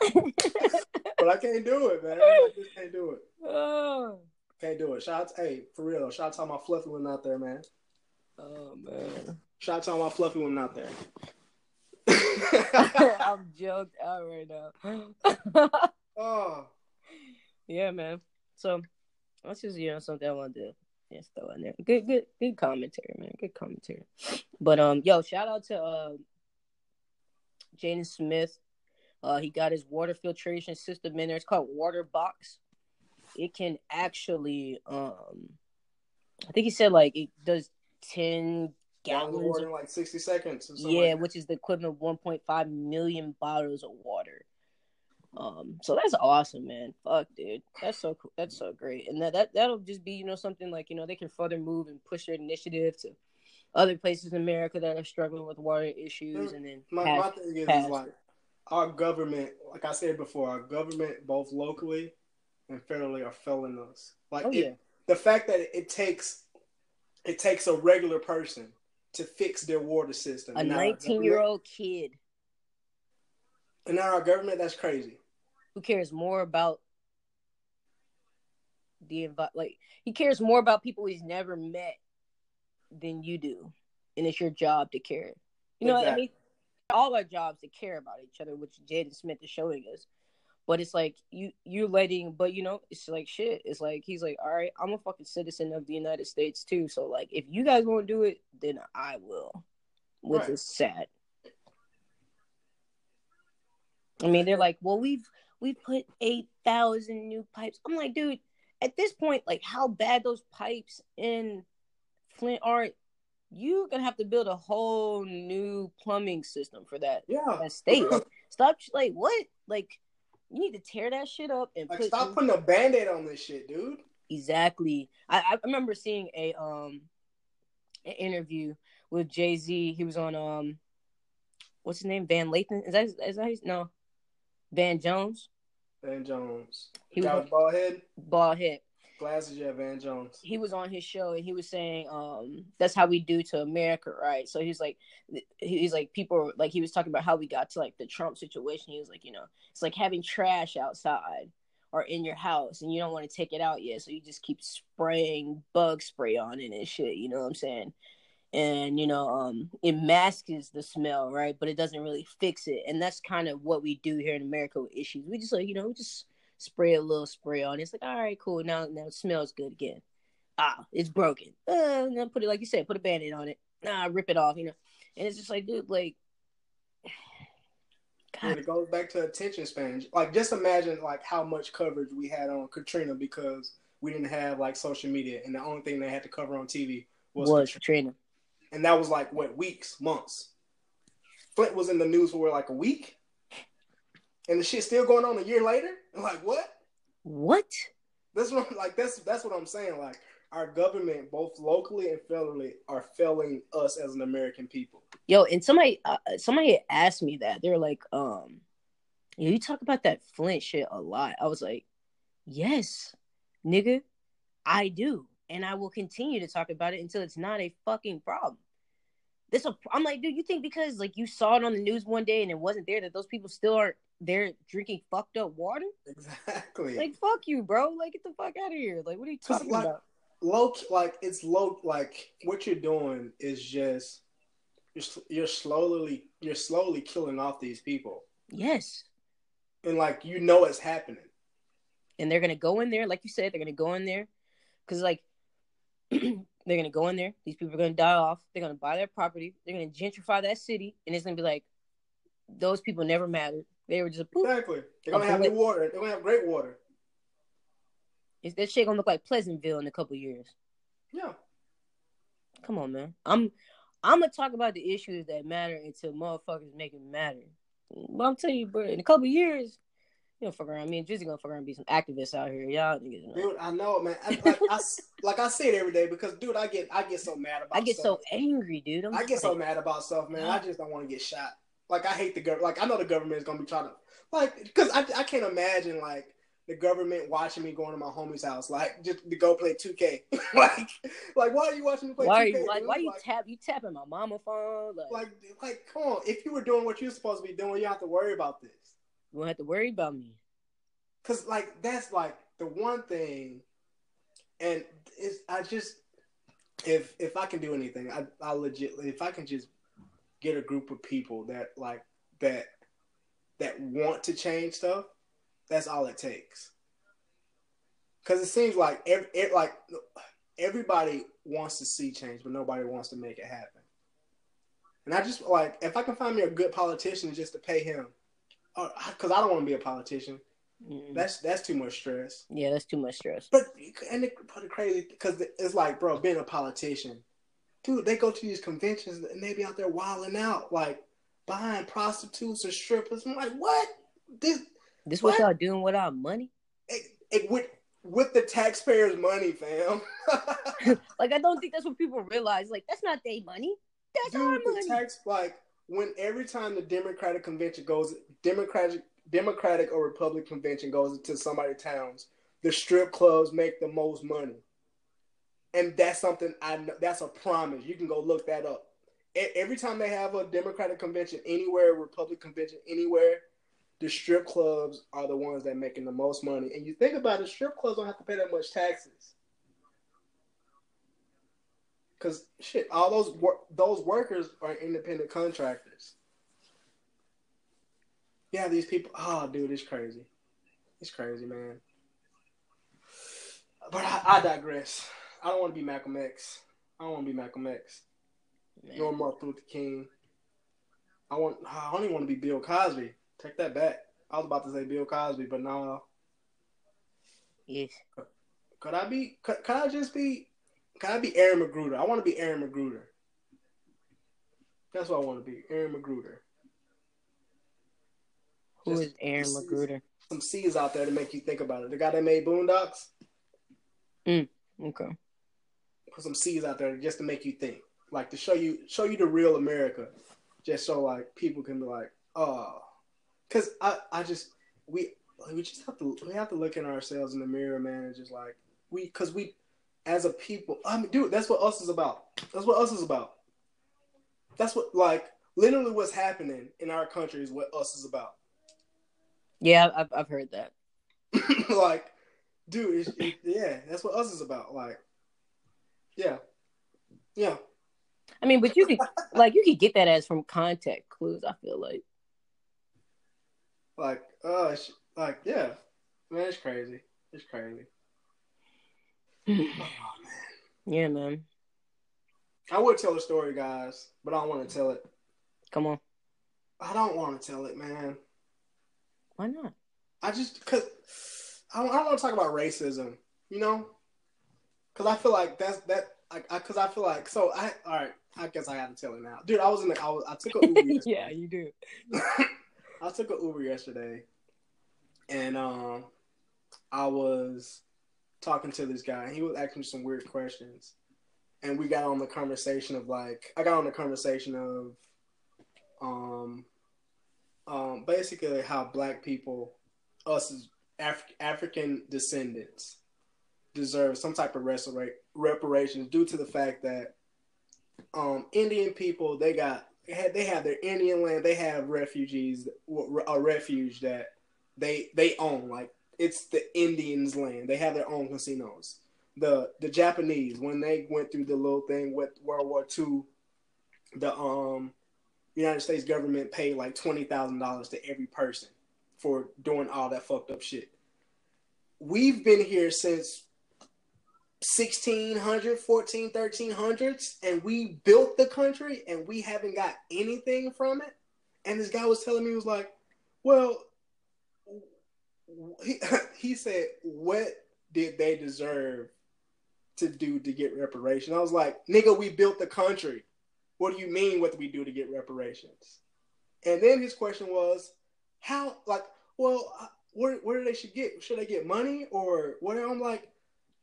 but I can't do it, man. I just can't do it. oh, Can't do it. Shout out, hey, for real. Shout out to all my fluffy women out there, man. oh man." Shout out to all my fluffy women out there. I'm joked out right now. oh, yeah, man. So that's just you know something I wanted to just throw in there. Good, good, good commentary, man. Good commentary. But um, yo, shout out to uh, Jaden Smith. Uh, he got his water filtration system in there. It's called Water Box. It can actually, um, I think he said like it does ten gallons. water in like sixty seconds. Or something yeah, like which is the equivalent of 1.5 million bottles of water. Um, so that's awesome, man. Fuck, dude, that's so cool. That's so great, and that that that'll just be you know something like you know they can further move and push their initiative to other places in America that are struggling with water issues, and then My, pass- my thing is, pass is like our government, like I said before, our government, both locally and federally, are failing us. Like Oh, it- yeah. the fact that it takes it takes a regular person to fix their water system. a And now our 19 year old kid and now our government, that's crazy. Who cares more about the invite like he cares more about people he's never met than you do, and it's your job to care. You know what I mean? all our jobs to care about each other, which Jaden Smith is showing us. But it's like you you're letting, but you know, it's like shit. It's like he's like, all right, I'm a fucking citizen of the United States too. So like, if you guys won't do it, then I will, which Right. is sad. I mean, they're like, well, we've we put eight thousand new pipes. I'm like, dude, at this point, like how bad those pipes in Flint are, you're gonna have to build a whole new plumbing system for that Yeah. that state. Stop, like what? Like you need to tear that shit up and Like put stop putting a band-aid on this shit, dude. exactly. I, I remember seeing a um an interview with Jay Z. He was on um what's his name? Van Lathan. Is that is that his no? Van Jones. Van Jones. He Guy was bald head, bald head. glasses, yeah, Van Jones. he was on his show and he was saying um that's how we do to america right so he's like he's like people like he was talking about how we got to like the trump situation he was like you know it's like having trash outside or in your house and you don't want to take it out yet so you just keep spraying bug spray on it and shit you know what i'm saying and you know um it masks the smell right? But it doesn't really fix it. And that's kind of what we do here in america with issues. We just like you know we just spray a little spray on it's like all right cool. Now now it smells good again. Ah it's broken. Uh and then put it like you said put a band-aid on it. Nah rip it off you know. And it's just like dude like And it goes back to attention span. Like, just imagine like how much coverage we had on Katrina because we didn't have like social media, and the only thing they had to cover on TV was, was Katrina. Katrina. And that was like what weeks, months. Flint was in the news for like a week, and the shit's still going on a year later. Like what? What? That's what like that's that's what I'm saying. Like our government, both locally and federally, are failing us as an American people. Yo, and somebody uh, somebody asked me that. They're like, um, you talk about that Flint shit a lot. I was like, yes, nigga, I do, and I will continue to talk about it until it's not a fucking problem. This a, I'm like, dude, you think because like you saw it on the news one day and it wasn't there that those people still aren't there drinking fucked up water? Exactly. Like, fuck you, bro. Like, get the fuck out of here. Like, what are you talking like, about? low like it's low like what you're doing is just you're, you're slowly you're slowly killing off these people Yes. and like you know it's happening and they're gonna go in there, like you said, they're gonna go in there, because like they're gonna go in there. These people are gonna die off. They're gonna buy their property. They're gonna gentrify that city, and it's gonna be like those people never mattered. They were just poof. exactly they're gonna have new water they're gonna have great water Is that shit gonna look like Pleasantville in a couple years? yeah Come on, man. I'm I'm gonna talk about the issues that matter until motherfuckers make it matter. But I'm telling you, bro, in a couple years, you know, fuck around. Me and Drizzy gonna fuck around and be some activists out here. Y'all niggas know. dude i know man I, like, I, like I say it every day because dude i get i get so mad about I get stuff. so angry, dude. I'm I get so mad about stuff, man. I just don't want to get shot. Like I hate the government. Like I know the government is gonna be trying to, like, because I I can't imagine like the government watching me going to my homie's house, like just to go play 2K. like, like why are you watching me play why 2K? you like why you like, tap you tapping my mama phone? Like, like, like, come on. If you were doing what you're supposed to be doing, you don't have to worry about this. You don't have to worry about me. Cause like that's like the one thing, and it's I just if if I can do anything, I I legit if I can just get a group of people that like that that want to change stuff, that's all it takes. Cause it seems like every, it, like everybody wants to see change, but nobody wants to make it happen. And I just like if I can find me a good politician just to pay him, Oh, because I don't want to be a politician. Mm-mm. That's that's too much stress. yeah, that's too much stress. But and it put it crazy because it's like, bro, being a politician, dude, they go to these conventions and they be out there wilding out, like buying prostitutes and strippers. I'm like, what? This This what What? y'all doing with our money? it, it with with the taxpayers' money, fam. Like I don't think that's what people realize. Like that's not their money. That's our dude, the money. tax like when every time the Democratic convention goes, Democratic Democratic or Republican convention goes into somebody's towns, the strip clubs make the most money, and that's something I know. That's a promise. You can go look that up. Every time they have a Democratic convention anywhere, Republican convention anywhere, the strip clubs are the ones that making the most money. And you think about it, strip clubs don't have to pay that much taxes. Cause shit, all those wor- those workers are independent contractors. yeah, these people. Oh, dude, it's crazy. It's crazy, man. But I, I digress. I don't want to be Malcolm X. I don't want to be Malcolm X. Man. Nor Martin Luther King. I want. I don't even want to be Bill Cosby. Take that back. I was about to say Bill Cosby, but no. Yes. Could I be? Could, could I just be? Could I be Aaron McGruder? I want to be Aaron McGruder. That's what I want to be, Aaron McGruder. Who Just is Aaron Seas- McGruder? Some C's out there to make you think about it. The guy that made Boondocks, mm, Okay. put some C's out there just to make you think, like to show you show you the real America, just so like people can be like, oh, because I I just we we just have to we have to look in ourselves in the mirror, man, and just like we because we as a people, I mean, dude, that's what us is about. That's what us is about. That's what like literally what's happening in our country is what us is about. Yeah, I've I've heard that. like, dude, it's, it, yeah, that's what us is about. Like, yeah, yeah. I mean, but you could like you could get that as from context clues. I feel like. Like, uh, like, yeah, man, it's crazy. It's crazy. Oh, man. Yeah, man. I would tell a story, guys, but I don't want to tell it. Come on. I don't want to tell it, man. Why not? I just because I don't, I don't want to talk about racism, you know, because I feel like that's that. Like, because I, feel like so. I all right. I guess I got to tell it now, dude. I was in the. I was. I took a Uber. yesterday. yeah, you do. I took a Uber yesterday, and um, I was talking to this guy. He was asking me some weird questions, and we got on the conversation of like, I got on the conversation of, um, um, basically how black people, us as Af- African descendants, deserve some type of restora- reparations due to the fact that, um, Indian people they got they have their Indian land. They have refugees, a refuge that they they own. Like it's the Indians' land. They have their own casinos. The the Japanese when they went through the little thing with World War II, the um United States government paid like twenty thousand dollars to every person for doing all that fucked up shit. We've been here since 1600 14 1300s and we built the country and we haven't got anything from it and this guy was telling me he was like well he, he said what did they deserve to do to get reparations? I was like nigga we built the country. What do you mean what do we do to get reparations? And then his question was how like well uh, where, where do they should get? Should they get money or what? I'm like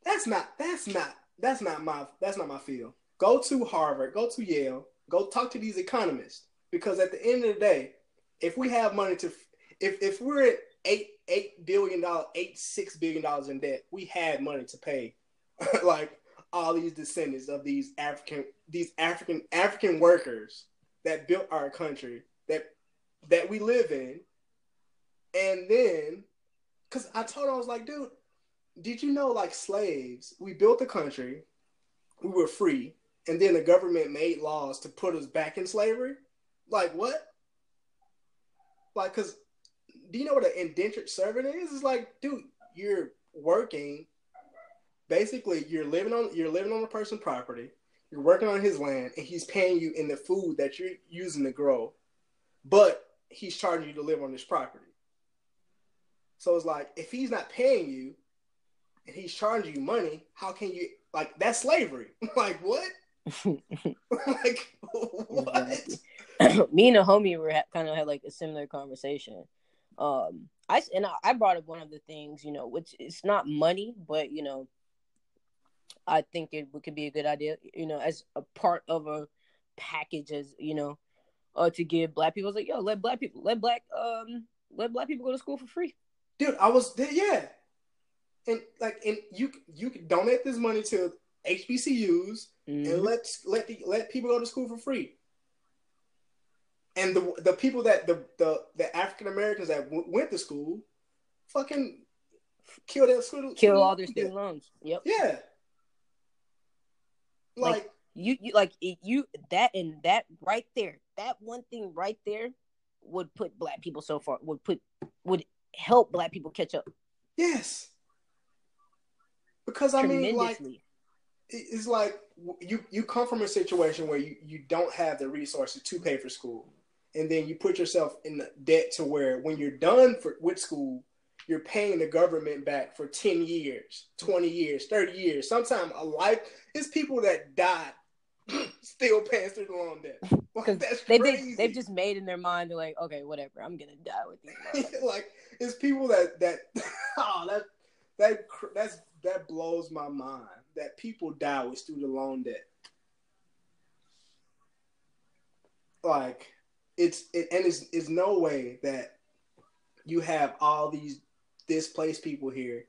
that's not that's not that's not my that's not my field. Go to Harvard, go to Yale, go talk to these economists. Because at the end of the day, if we have money to if if we're eight eight billion dollars eight six billion dollars in debt, we had money to pay like all these descendants of these African these African African workers that built our country that that we live in, and then because I told him I was like, dude did you know like slaves we built the country we were free and then the government made laws to put us back in slavery? Like what? Like because do you know what an indentured servant is it's like dude you're working basically you're living on you're living on a person's property you're working on his land and he's paying you in the food that you're using to grow but he's charging you to live on this property so it's like if he's not paying you and he's charging you money, how can you like that's slavery? like what? like what? Me and a homie were kind of had like a similar conversation. Um, I and I, I brought up one of the things, you know, which it's not money, but you know, I think it could be a good idea, you know, as a part of a package, as you know, uh, to give black people. I was like, yo, let black people, let black, um, let black people go to school for free. Dude, I was there, yeah. And like, and you you can donate this money to HBCUs Mhm. and let let the, let people go to school for free. And the the people that the the, the African Americans that w- went to school, fucking kill their school, Kill all their student loans. Yep. Yeah. Like- Like, You you like you that and that right there, that one thing right there would put black people so far would put would help black people catch up. Yes. Because I mean, like, it's like you you come from a situation where you you don't have the resources to pay for school, and then you put yourself in debt to where when you're done for, with school, you're paying the government back for 10 years, 20 years, 30 years, sometimes a life. It's people that died still paying student loan debt. Like, that's they, crazy. They, have just made in their mind, they're like, okay, whatever, I'm gonna die with these. like it's people that that oh that that that's that blows my mind that people die with student loan debt. Like it's it, and it's it's no way that you have all these displaced people here.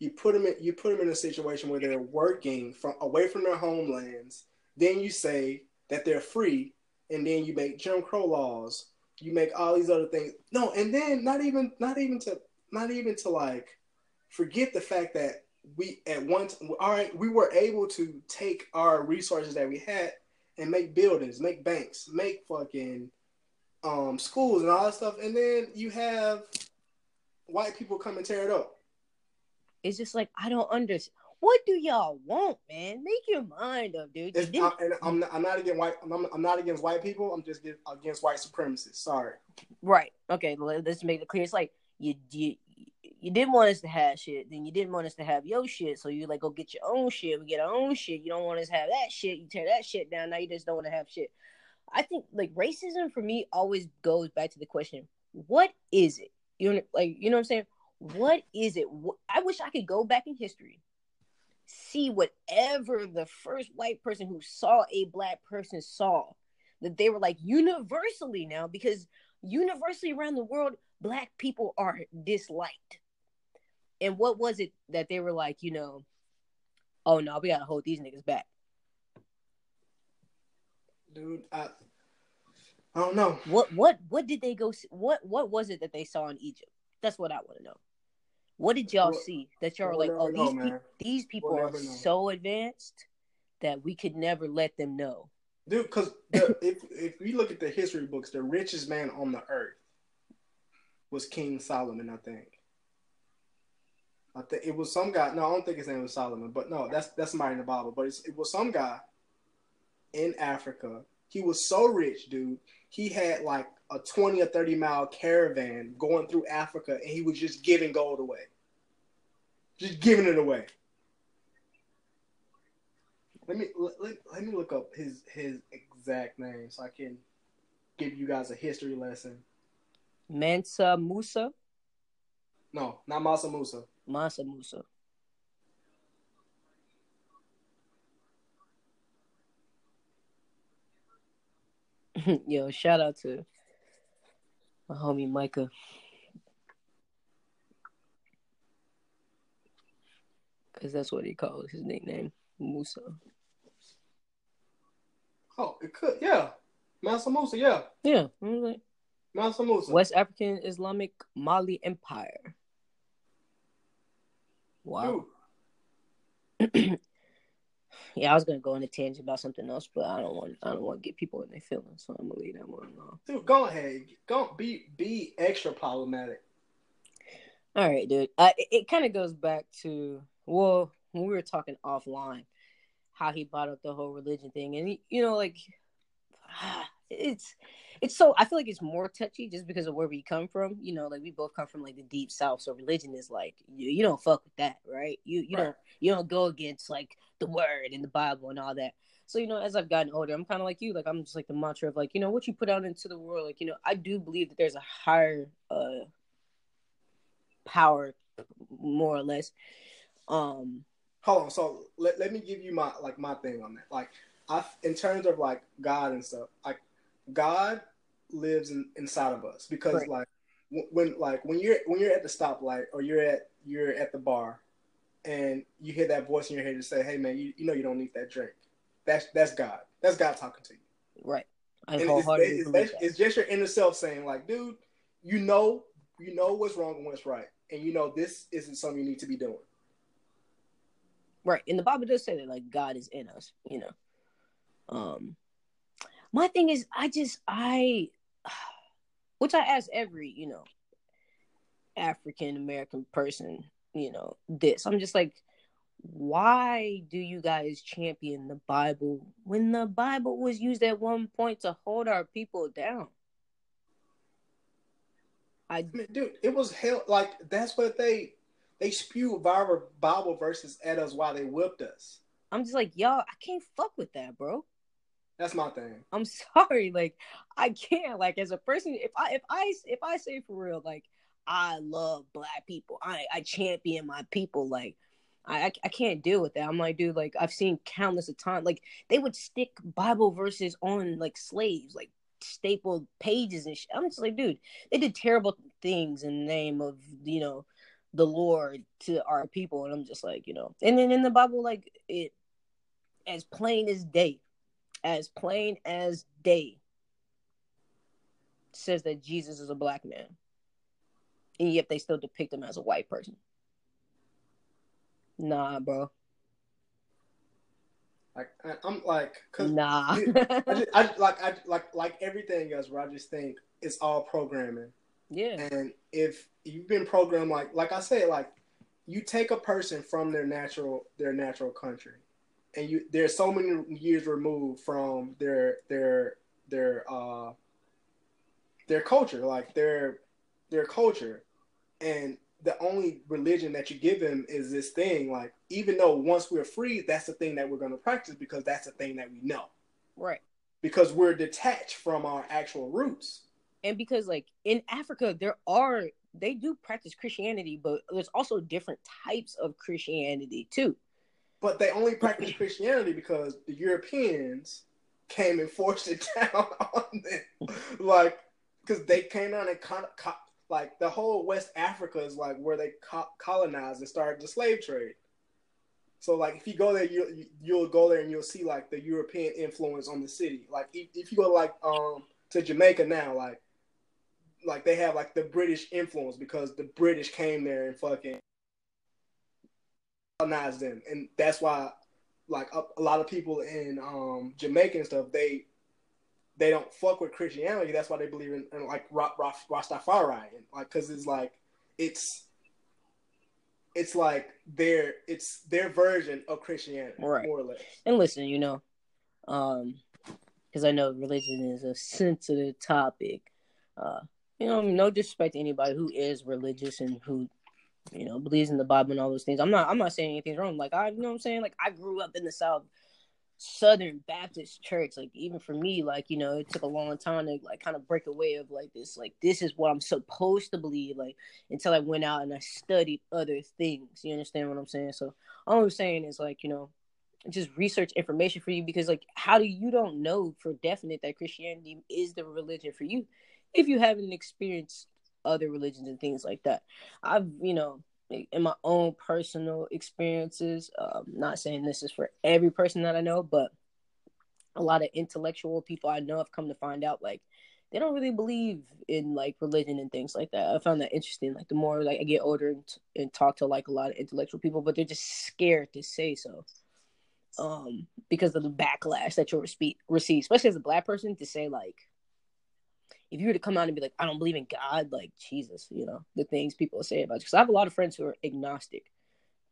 You put them in you put them in a situation where they're working from away from their homelands. Then you say that they're free, and then you make Jim Crow laws. You make all these other things. No, and then not even not even to not even to like forget the fact that we at once all right we were able to take our resources that we had and make buildings, make banks, make fucking um, schools and all that stuff, and then you have white people come and tear it up. It's just like I don't understand. What do y'all want, man? Make your mind up, dude. I, and I'm not, I'm not against white. I'm, I'm, not against white people. I'm just against white supremacists. Sorry. Right. Okay. Let's make it clear. It's like you you you didn't want us to have shit. Then you didn't want us to have your shit. So you like go get your own shit. We get our own shit. You don't want us to have that shit. You tear that shit down. Now you just don't want to have shit. I think like racism for me always goes back to the question: What is it? You know, like you know what I'm saying? What is it? I wish I could go back in history, see whatever the first white person who saw a black person saw, that they were like universally now because universally around the world, black people are disliked. And what was it that they were like? You know, oh no, we gotta hold these niggas back dude. I I don't know. What what what did they go see? What what was it that they saw in Egypt? That's what I want to know. What did y'all see that y'all were like, oh, these pe- these people we'll are so advanced that we could never let them know, dude? Because if if we look at the history books, the richest man on the earth was King Solomon, I think. I think it was some guy. No, I don't think his name was Solomon, but no, that's that's somebody in the Bible. But it was some guy in Africa. He was so rich, dude. He had like a 20 or 30 mile caravan going through Africa and he was just giving gold away. Just giving it away. Let me let, let me look up his his exact name so I can give you guys a history lesson. Mansa Musa? No, not Mansa Musa. Mansa Musa. Yo, shout out to my homie Micah. Cause that's what he calls his nickname, Musa. Oh, it could, yeah. Mansa Musa, yeah. Yeah. Like, Mansa Musa. West African Islamic Mali Empire. Wow. Yeah, I was gonna go on a tangent about something else, but I don't want I don't want to get people in their feelings, so I'm gonna leave that one alone. Dude, go ahead. Go be be extra problematic. All right, dude. Uh, it, it kind of goes back to well when we were talking offline, how he brought up the whole religion thing, and he, you know, like it's it's so I feel like it's more touchy just because of where we come from. You know, like we both come from like the deep south, so religion is like you, you don't fuck with that, right? You you right. don't you don't go against like the word and the Bible and all that. So you know, as I've gotten older, I'm kind of like you. Like I'm just like the mantra of like you know what you put out into the world. Like you know, I do believe that there's a higher uh power, more or less. Um, hold on. So let let me give you my like my thing on that. Like I, in terms of like God and stuff, like God lives in, inside of us because right. like when like when you're when you're at the stoplight or you're at you're at the bar and you hear that voice in your head to say, "Hey man, you, you know you don't need that drink." That's that's God. That's God talking to you. Right. I it's, it's, it's, it's, just your inner self saying, like, dude, you know, you know what's wrong and what's right, and you know this isn't something you need to be doing. Right, and the Bible does say that, like, God is in us. You know, um, my thing is, I just I which I ask every, you know, African American person, you know, this. I'm just like, why do you guys champion the Bible when the Bible was used at one point to hold our people down? I, I mean, dude, it was hell. Like that's what they they spewed Bible verses at us while they whipped us. I'm just like, y'all, I can't fuck with that, bro. That's my thing. I'm sorry, like I can't. Like as a person, if I if I if I say for real, like I love black people, I I champion my people, like. I, I can't deal with that. I'm like, dude, like I've seen countless of times, like they would stick Bible verses on like slaves, like stapled pages and shit. I'm just like, dude, they did terrible things in the name of you know the Lord to our people, and I'm just like, you know, and then in the Bible, like it as plain as day, as plain as day, says that Jesus is a black man, and yet they still depict him as a white person. Nah, bro. Like I, am like, nah. I, just, I like I like like everything else. Where I just think it's all programming. Yeah. And if you've been programmed like like I said, like you take a person from their natural their natural country, and you they're so many years removed from their their their uh their culture, like their their culture, and the only religion that you give them is this thing. Like even though once we're free, that's the thing that we're going to practice because that's the thing that we know. Right. Because we're detached from our actual roots. And because like in Africa, there are they do practice Christianity, but there's also different types of Christianity too but they only practiced Christianity because the Europeans came and forced it down on them. like, because they came down and con- co- like the whole West Africa is like where they co- colonized and started the slave trade. So like if you go there, you you'll go there and you'll see like the European influence on the city. Like if, if you go like um to Jamaica now, like like they have like the British influence because the British came there and fucking colonize them, and that's why like a, a, lot of people in um, Jamaica and stuff they they don't fuck with Christianity. That's why they believe in, in like Rastafari, and like because it's like it's it's like their it's their version of Christianity, right. more or less. And listen, you know, um, because I know religion is a sensitive topic. Uh, you know, no disrespect to anybody who is religious and who you know, believes in the Bible and all those things. I'm not I'm not saying anything's wrong. Like I you know what I'm saying? Like I grew up in the South Southern Baptist church. Like even for me, like, you know, it took a long time to like kind of break away of like this, like this is what I'm supposed to believe, like until I went out and I studied other things. You understand what I'm saying? So all I'm saying is like, you know, just research information for you because like how do you don't know for definite that Christianity is the religion for you if you haven't experienced other religions and things like that. I've, you know, in my own personal experiences, um, not saying this is for every person that I know, but a lot of intellectual people I know have come to find out like they don't really believe in like religion and things like that. I found that interesting. Like the more like I get older and, and talk to like a lot of intellectual people, but they're just scared to say so um because of the backlash that you'll receive, especially as a black person to say like if you were to come out and be like, I don't believe in God, like Jesus, you know, the things people say about you. Because I have a lot of friends who are agnostic.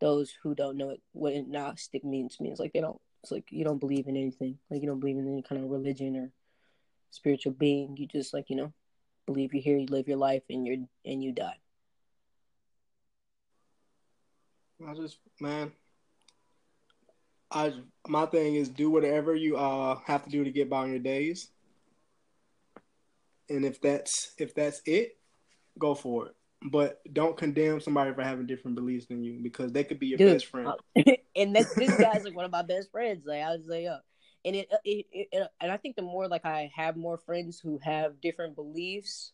Those who don't know it, what agnostic means means like they don't. It's like you don't believe in anything. Like you don't believe in any kind of religion or spiritual being. You just like you know, believe you're here, you live your life, and you're and you die. I just man, I my thing is do whatever you uh have to do to get by on your days and if that's if that's it, go for it. But don't condemn somebody for having different beliefs than you because they could be your Dude, best friend. And this guy's like one of my best friends. Like I was like, uh, and it, it, it, it, and I think the more like I have more friends who have different beliefs,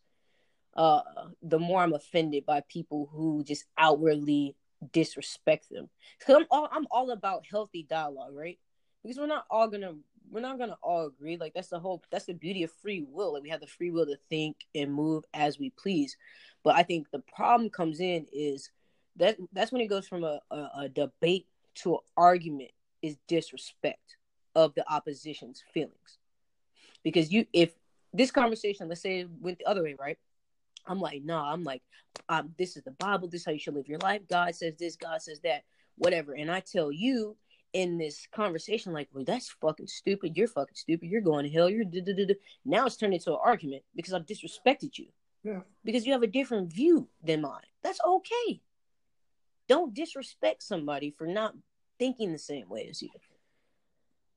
uh, the more I'm offended by people who just outwardly disrespect them. Because I'm all I'm all about healthy dialogue, right? Because we're not all gonna we're not gonna all agree. Like that's the whole that's the beauty of free will. Like we have the free will to think and move as we please. But I think the problem comes in is that that's when it goes from a, a, a debate to an argument is disrespect of the opposition's feelings. Because you if this conversation, let's say went the other way, right? I'm like, nah, I'm like, um, this is the Bible, this is how you should live your life. God says this, God says that, whatever. And I tell you in this conversation, like, well, that's fucking stupid. You're fucking stupid. You're going to hell. You're da-da-da-da. now it's turned into an argument because I've disrespected you. Yeah. Because you have a different view than mine. That's okay. Don't disrespect somebody for not thinking the same way as you.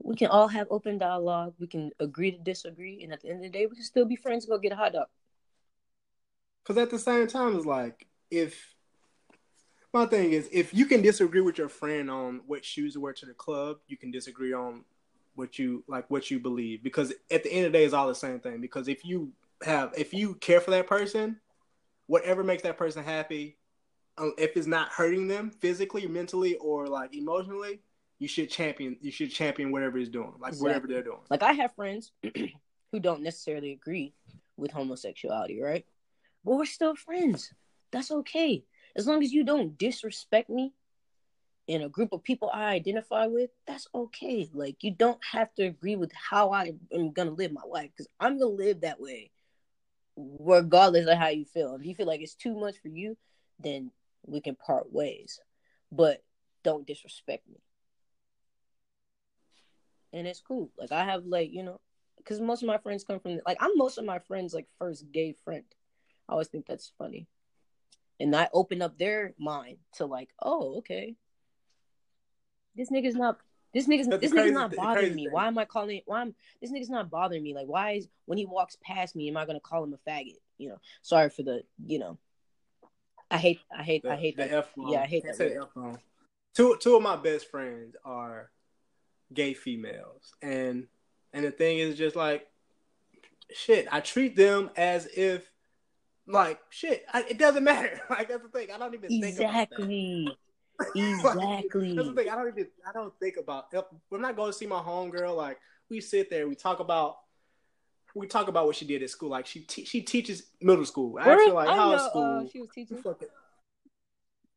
We can all have open dialogue. We can agree to disagree, and at the end of the day, we can still be friends. And go get a hot dog. Because at the same time, it's like if my thing is if you can disagree with your friend on what shoes to wear to the club, you can disagree on what you like what you believe. Because at the end of the day, it's all the same thing. Because if you have if you care for that person, whatever makes that person happy, um, if it's not hurting them physically, mentally, or like emotionally, you should champion. You should champion whatever he's doing, like Exactly. whatever they're doing. Like I have friends who don't necessarily agree with homosexuality, right? But we're still friends. That's okay. As long as you don't disrespect me in a group of people I identify with, that's okay. Like you don't have to agree with how I am gonna live my life because I'm gonna live that way, regardless of how you feel. If you feel like it's too much for you, then we can part ways. But don't disrespect me. And it's cool. Like I have like, you know, because most of my friends come from like I'm most of my friends like first gay friend. I always think that's funny. And I open up their mind to like, oh, okay. This nigga's not this nigga's That's this nigga's not bothering me. thing. Why am I calling why am this nigga's not bothering me? Like why is when he walks past me, am I gonna call him a faggot? You know, sorry for the you know. I hate I hate I hate the that. F-bomb. Yeah, I hate Can't that. F-bomb. Two two of my best friends are gay females, and and the thing is just like shit. I treat them as if like shit. I, it doesn't matter. Like that's the thing. I don't even think about that. Exactly. Like, Exactly. that's the thing. I don't even. I don't think about. When I go to see my homegirl, like we sit there, we talk about. We talk about what she did at school. Like she te- she teaches middle school. I her like I how know, school. uh, she was teaching.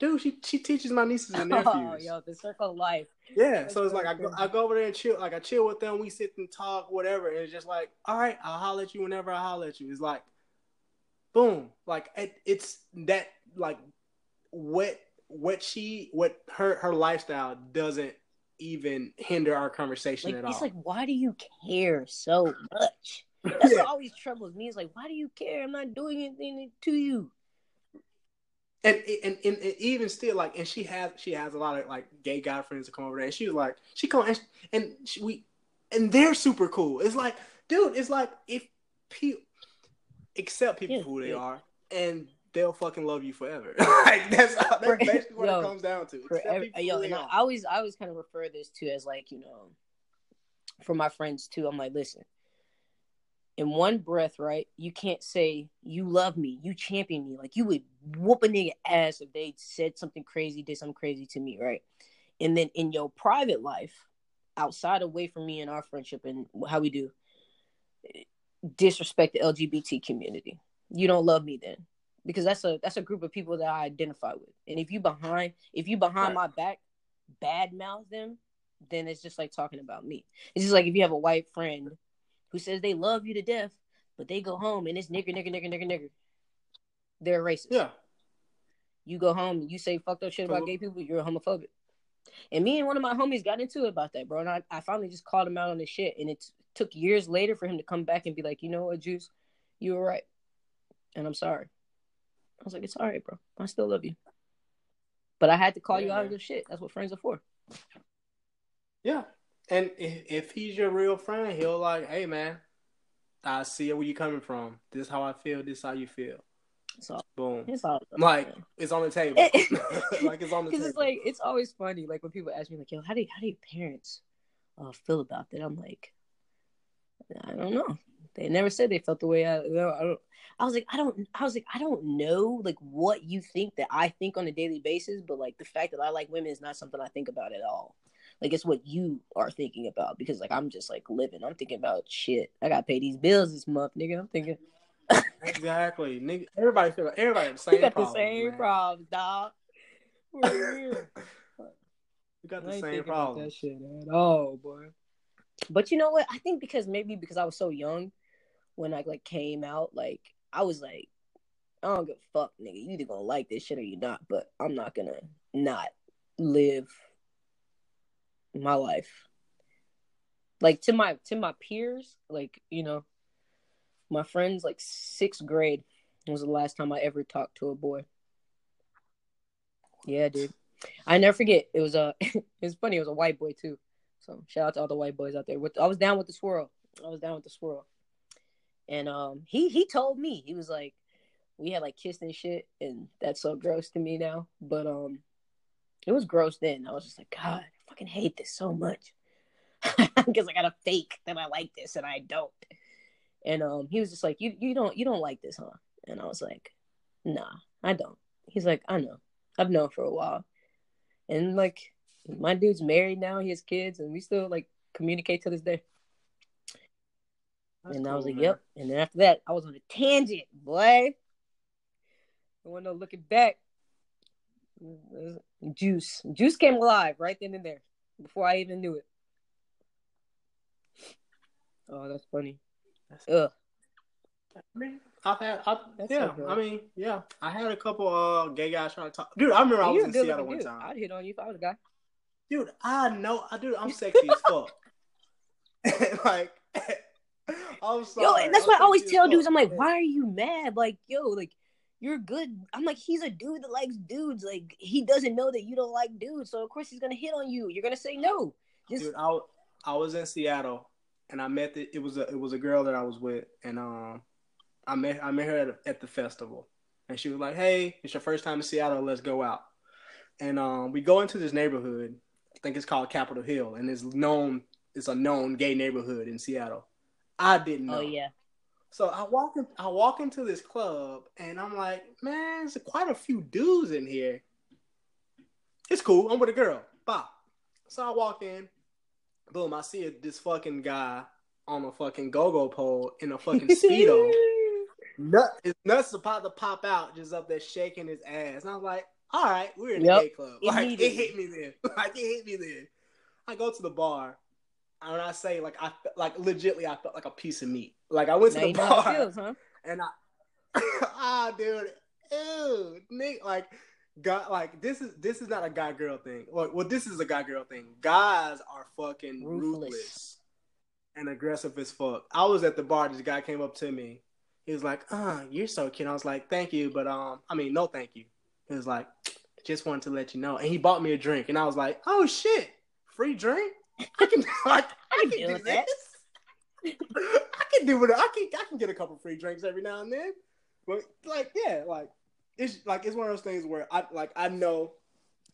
Dude, she she teaches my nieces and nephews. Oh, yo, the circle of life. Yeah, That's so it's like I go. I go over there and chill. Like I chill with them. We sit and talk, whatever. And it's just like, all right, I'll holler at you whenever I holler at you. It's like, boom, like it, it's that like what what she what her her lifestyle doesn't even hinder our conversation Like at all. it's like, why do you care so much? That's Yeah. what always troubles me. It's like, why do you care? I'm not doing anything to you. and, and and and even still like and she has she has a lot of like gay guy friends that come over there and she was like she come and, and she, we and they're super cool it's like dude it's like if people accept people Yeah, for who they yeah. are and they'll fucking love you forever like that's that's For- basically what yo, it comes down to For Accept every, yo, and are. I always, I always kind of refer this to as like, you know, for my friends too. I'm like, listen, in one breath, right? You can't say you love me, you champion me. Like you would whoop a nigga ass if they said something crazy, did something crazy to me, right? And then in your private life, outside away from me and our friendship and how we do, disrespect the LGBT community. You don't love me then. Because that's a that's a group of people that I identify with. And if you behind if you behind my back bad mouth them, then it's just like talking about me. It's just like if you have a white friend who says they love you to death, but they go home and it's nigger, nigger, nigger, nigger, nigger. They're racist. yeah You go home and you say fucked up shit about gay people, you're a homophobic. And me and one of my homies got into it about that, bro. And I, I finally just called him out on this shit. And it t- took years later for him to come back and be like, you know what, Juice, you were right. And I'm sorry. I was like, it's all right, bro. I still love you. But I had to call Yeah, you out man. on your shit. That's what friends are for. yeah and if, if he's your real friend he'll like hey man I see where you're coming from this is how I feel this is how you feel So boom it's all like it's on the table like it's on the because table it's like it's always funny like when people ask me like yo how do how do your parents uh, feel about that i'm like i don't know they never said they felt the way i, you I don't i was like i don't i was like i don't know like what you think that i think on a daily basis but like the fact that i like women is not something i think about at all like it's what you are thinking about because like i'm just like living i'm thinking about shit i gotta pay these bills this month nigga i'm thinking Exactly, nigga. Everybody feel everybody the we same got problems. the same man. problems dog. We got the same problems. that shit at all, boy. But you know what? I think because maybe because I was so young when I like came out, like I was like I don't give a fuck, nigga. You either gonna like this shit or you not, but I'm not gonna not live my life. Like to my to my peers, like, you know, my friends, like sixth grade was the last time I ever talked to a boy. Yeah, dude. I never forget. It was a it was funny, it was a white boy too. So shout out to all the white boys out there. With, I was down with the swirl. I was down with the swirl. And um he he told me, he was like, we had like kissed and shit, and that's so gross to me now. But um it was gross then. I was just like, God, I fucking hate this so much. Because I gotta fake that I like this and I don't. And um he was just like, You you don't you don't like this, huh? And I was like, Nah, I don't. He's like, I know. I've known for a while. And like my dude's married now, he has kids, and we still like communicate to this day. That's and cool, I was like, man. Yep. And then after that, I was on a tangent, boy. I want no looking back. Juice. Juice came alive right then and there before I even knew it. Oh, that's funny. That's Ugh. I mean, I've had, I've, yeah. So I mean, yeah. I had a couple uh gay guys trying to talk. Dude, I remember I was in Seattle one time. I'd hit on you if I was a guy. Dude, I know. I do. I'm sexy as fuck. like, I'm sorry. Yo, and that's I'm what I always tell dudes. I'm like, why are you mad? Like, yo, like you're good. I'm like, he's a dude that likes dudes. Like, he doesn't know that you don't like dudes, so of course he's gonna hit on you. You're gonna say no. Just... Dude, I I was in Seattle and I met the, it was a it was a girl that I was with, and um, I met I met her at, at the festival, and she was like, "Hey, it's your first time in Seattle. Let's go out." And um, we go into this neighborhood. I think it's called Capitol Hill, and it's known it's a known gay neighborhood in Seattle. I didn't oh, know. Oh yeah. So I walk in, I walk into this club and I'm like, man, there's quite a few dudes in here. It's cool. I'm with a girl. Bop. So I walk in. Boom. I see a, this fucking guy on a fucking go-go pole in a fucking speedo. Nut, his nuts about to pop out, just up there shaking his ass. And I was like, all right, we're in yep. the gay club. Like it hit me there. like it hit me there. I go to the bar and I say like I like legitly I felt like a piece of meat. Like I went to now the bar feels, huh? and I ah dude, ew, Nick, like God, like this is this is not a guy girl thing. Well, well, this is a guy girl thing. Guys are fucking ruthless. ruthless. and aggressive as fuck. I was at the bar. This guy came up to me. He was like, "Ah, oh, you're so cute." I was like, "Thank you," but um, I mean, no, thank you. He was like, "Just wanted to let you know," and he bought me a drink, and I was like, "Oh shit, free drink." I can like I can do this. I can do it. I can I can get a couple free drinks every now and then. But like yeah, like it's like it's one of those things where I like I know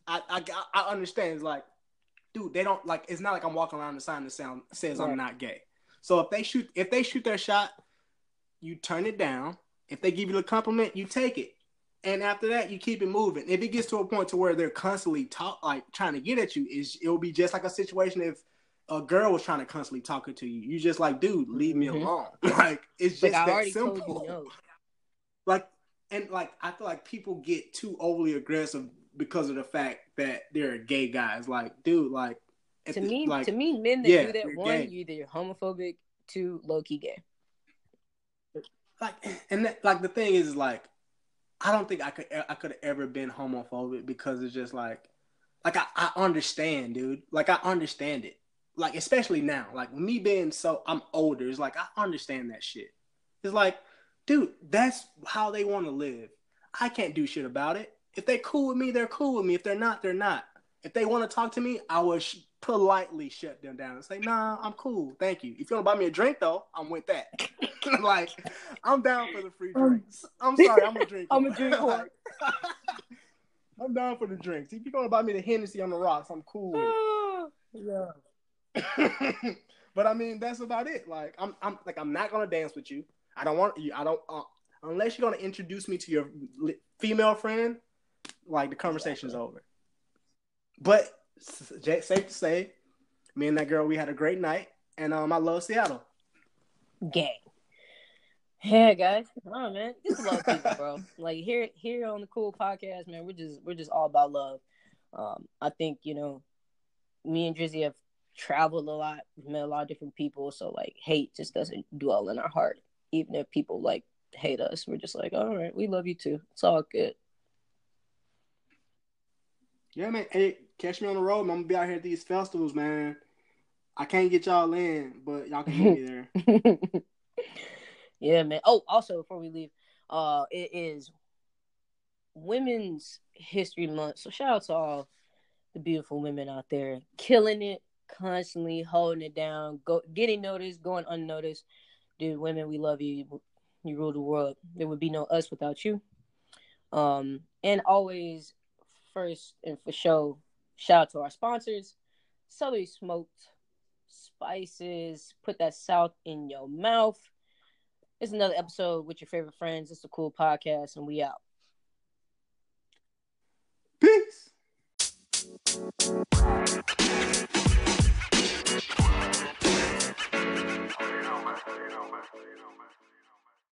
I I I understand it's like dude, they don't like it's not like I'm walking around the sign that sound says right. I'm not gay. So if they shoot if they shoot their shot, you turn it down. If they give you a compliment, you take it and after that you keep it moving. If it gets to a point to where they're constantly talk like trying to get at you, is it'll be just like a situation if a girl was trying to constantly talk to you. You just like, dude, leave me mm-hmm. alone. like it's just that simple. Like and like I feel like people get too overly aggressive because of the fact that they're gay guys. Like, dude, like to the, me, like, to me, men that yeah, do that one, gay. you either homophobic, two low key gay. Like, and that, like the thing is, like I don't think I could I could have ever been homophobic because it's just like like I, I understand, dude. Like I understand it. Like especially now, like me being so I'm older, it's like I understand that shit. It's like, dude, that's how they want to live. I can't do shit about it. If they cool with me, they're cool with me. If they're not, they're not. If they want to talk to me, I will sh- politely shut them down and say, "Nah, I'm cool, thank you." If you want to buy me a drink, though, I'm with that. like, I'm down for the free um, drinks. I'm sorry, I'm a drink. I'm a drink like, I'm down for the drinks. If you're gonna buy me the Hennessy on the rocks, I'm cool. yeah. but I mean, that's about it. Like, I'm, I'm like, I'm not gonna dance with you. I don't want you. I don't uh, unless you're gonna introduce me to your female friend. Like, the conversation's over. But safe to say, me and that girl, we had a great night, and um, I love Seattle. Gang. Yeah, guys. Oh man, just love people, bro. like here, here on the cool podcast, man. We're just, we're just all about love. Um, I think you know, me and Drizzy have traveled a lot, met a lot of different people, so like hate just doesn't dwell in our heart, even if people like hate us. We're just like, all right, we love you too. It's all good. Yeah, man. Hey, catch me on the road. Man. I'm gonna be out here at these festivals, man. I can't get y'all in, but y'all can me there. yeah, man. Oh, also before we leave, uh, it is Women's History Month. So shout out to all the beautiful women out there killing it, constantly holding it down, go getting noticed, going unnoticed. Dude, women, we love you. You rule the world. There would be no us without you. Um, and always first and for show, shout out to our sponsors, Celery Smoked Spices. Put that south in your mouth. It's another episode with your favorite friends. It's a cool podcast, and we out. Peace.